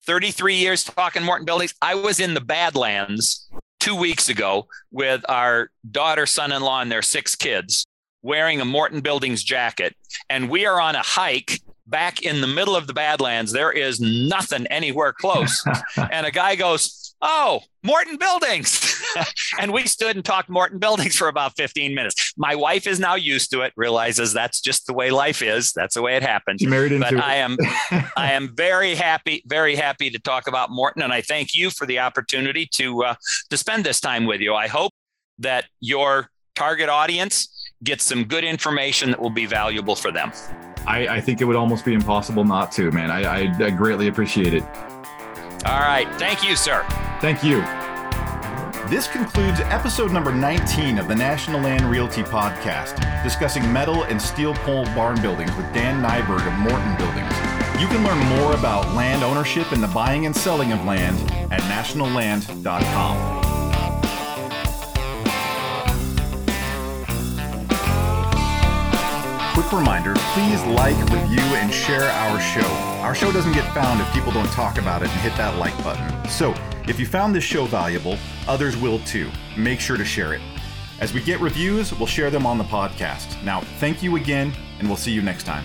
33 years talking Morton buildings. I was in the Badlands two weeks ago with our daughter, son-in-law, and their six kids wearing a Morton Buildings jacket, and we are on a hike back in the middle of the Badlands. There is nothing anywhere close, and a guy goes, oh, Morton Buildings. and we stood and talked Morton Buildings for about 15 minutes. My wife is now used to it, realizes that's just the way life is. That's the way it happens. She married into but it. I am I am very happy, very happy to talk about Morton. And I thank you for the opportunity to uh, to spend this time with you. I hope that your target audience gets some good information that will be valuable for them. I, I think it would almost be impossible not to, man. I, I, I greatly appreciate it. All right. Thank you, sir. Thank you. This concludes episode number 19 of the National Land Realty Podcast, discussing metal and steel pole barn buildings with Dan Nyberg of Morton Buildings. You can learn more about land ownership and the buying and selling of land at nationalland.com. Quick reminder please like, review, and share our show. Our show doesn't get found if people don't talk about it and hit that like button. So, if you found this show valuable, others will too. Make sure to share it. As we get reviews, we'll share them on the podcast. Now, thank you again, and we'll see you next time.